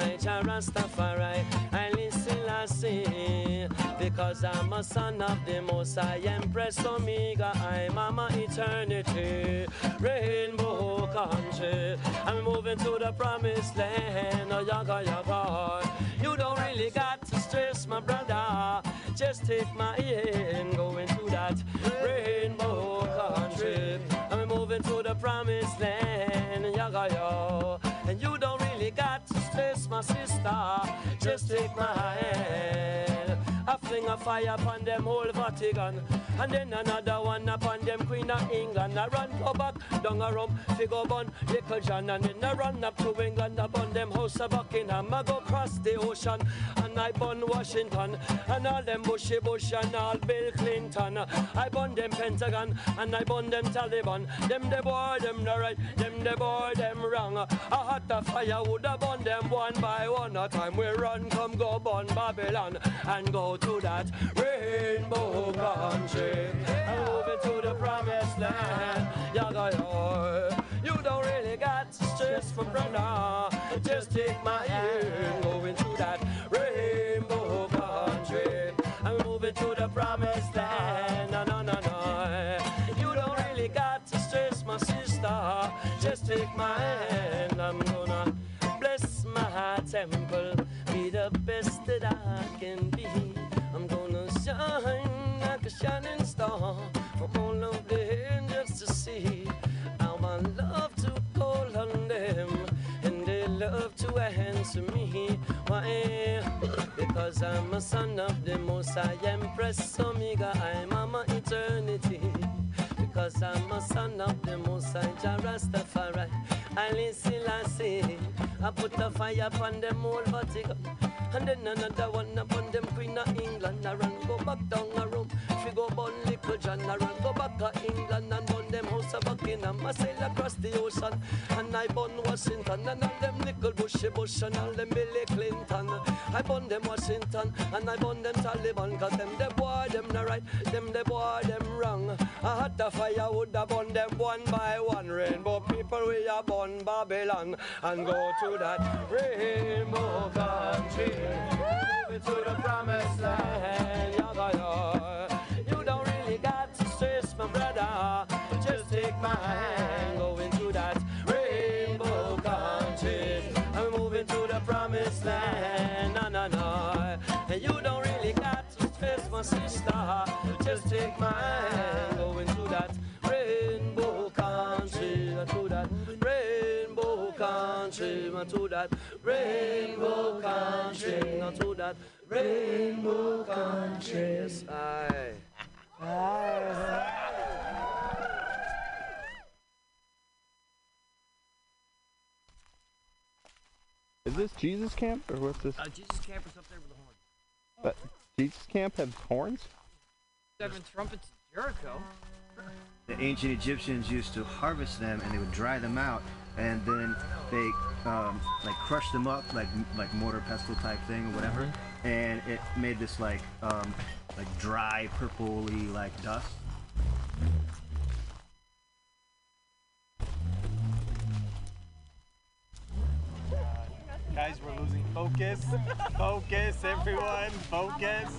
the Jah Rastafari. I listen, I sing. Because I'm a son of the Most High Empress Omega. I'm Mama Eternity. Rainbow country. I'm moving to the promised land. Oh, yaga, yaga. You don't really got to stress, my brother. Just take my hand, Just take my hand. I fire upon them whole Vatican. And then another one upon them Queen of England. I run go back down a rum, figure bun, little John. And then I run up to England upon them house of Buckingham. I go cross the ocean and I bun Washington. And all them Bushy Bush and all Bill Clinton. I bun them Pentagon and I bun them Taliban. Them the boy, them the right, them the boy, them wrong. A hot fire would have bun them one by one. A time we run, come go bun Babylon and go to that rainbow country. And move it to the promised land. Yaga yo. You don't really got to stress for brother. Just take my hand, going to that rainbow country. I'm moving to the promised land. No, no, no, no. You don't really got to stress, my sister. Just take my hand. I'm gonna bless my temple, shining star for all of the angels to see. How I love to call on them, and they love to answer me. Why? Because I'm a son of the Most High Empress Omega. I'm Mama Eternity. Because I'm a son of the Most High Rastafari. I listen, I say. I put a fire upon them whole Vatican. And then another one upon them Queen of England. I run go back down a room. Fi go burn little John. I go back to England and burn them house of Buckingham. I sail across the ocean and I burn Washington and all them little Bushy Bush and all them Billy Clinton. I burn them Washington and I burn them Taliban. Cause them the boy, them the right, them the boy, them wrong. I had the fire would have burn them one by one. Rainbow people we are born Babylon and go to that rainbow country. To the promised land. Yaga, yaga. Just take my hand, go into that rainbow country. I'm moving to the promised land. No, no, no. And you don't really got to stress, my sister. Just take my hand, go into that rainbow country. To that rainbow country. To that rainbow country. To that rainbow country. Yes, I. Is this Jesus Camp or what's this? Uh, Jesus Camp is up there with the horn. That Jesus Camp has horns? Seven trumpets, in Jericho. The ancient Egyptians used to harvest them and they would dry them out and then they um, like crush them up like like mortar pestle type thing or whatever and it made this like um, like dry purpley like dust. Guys, we're losing focus. focus, everyone. Focus.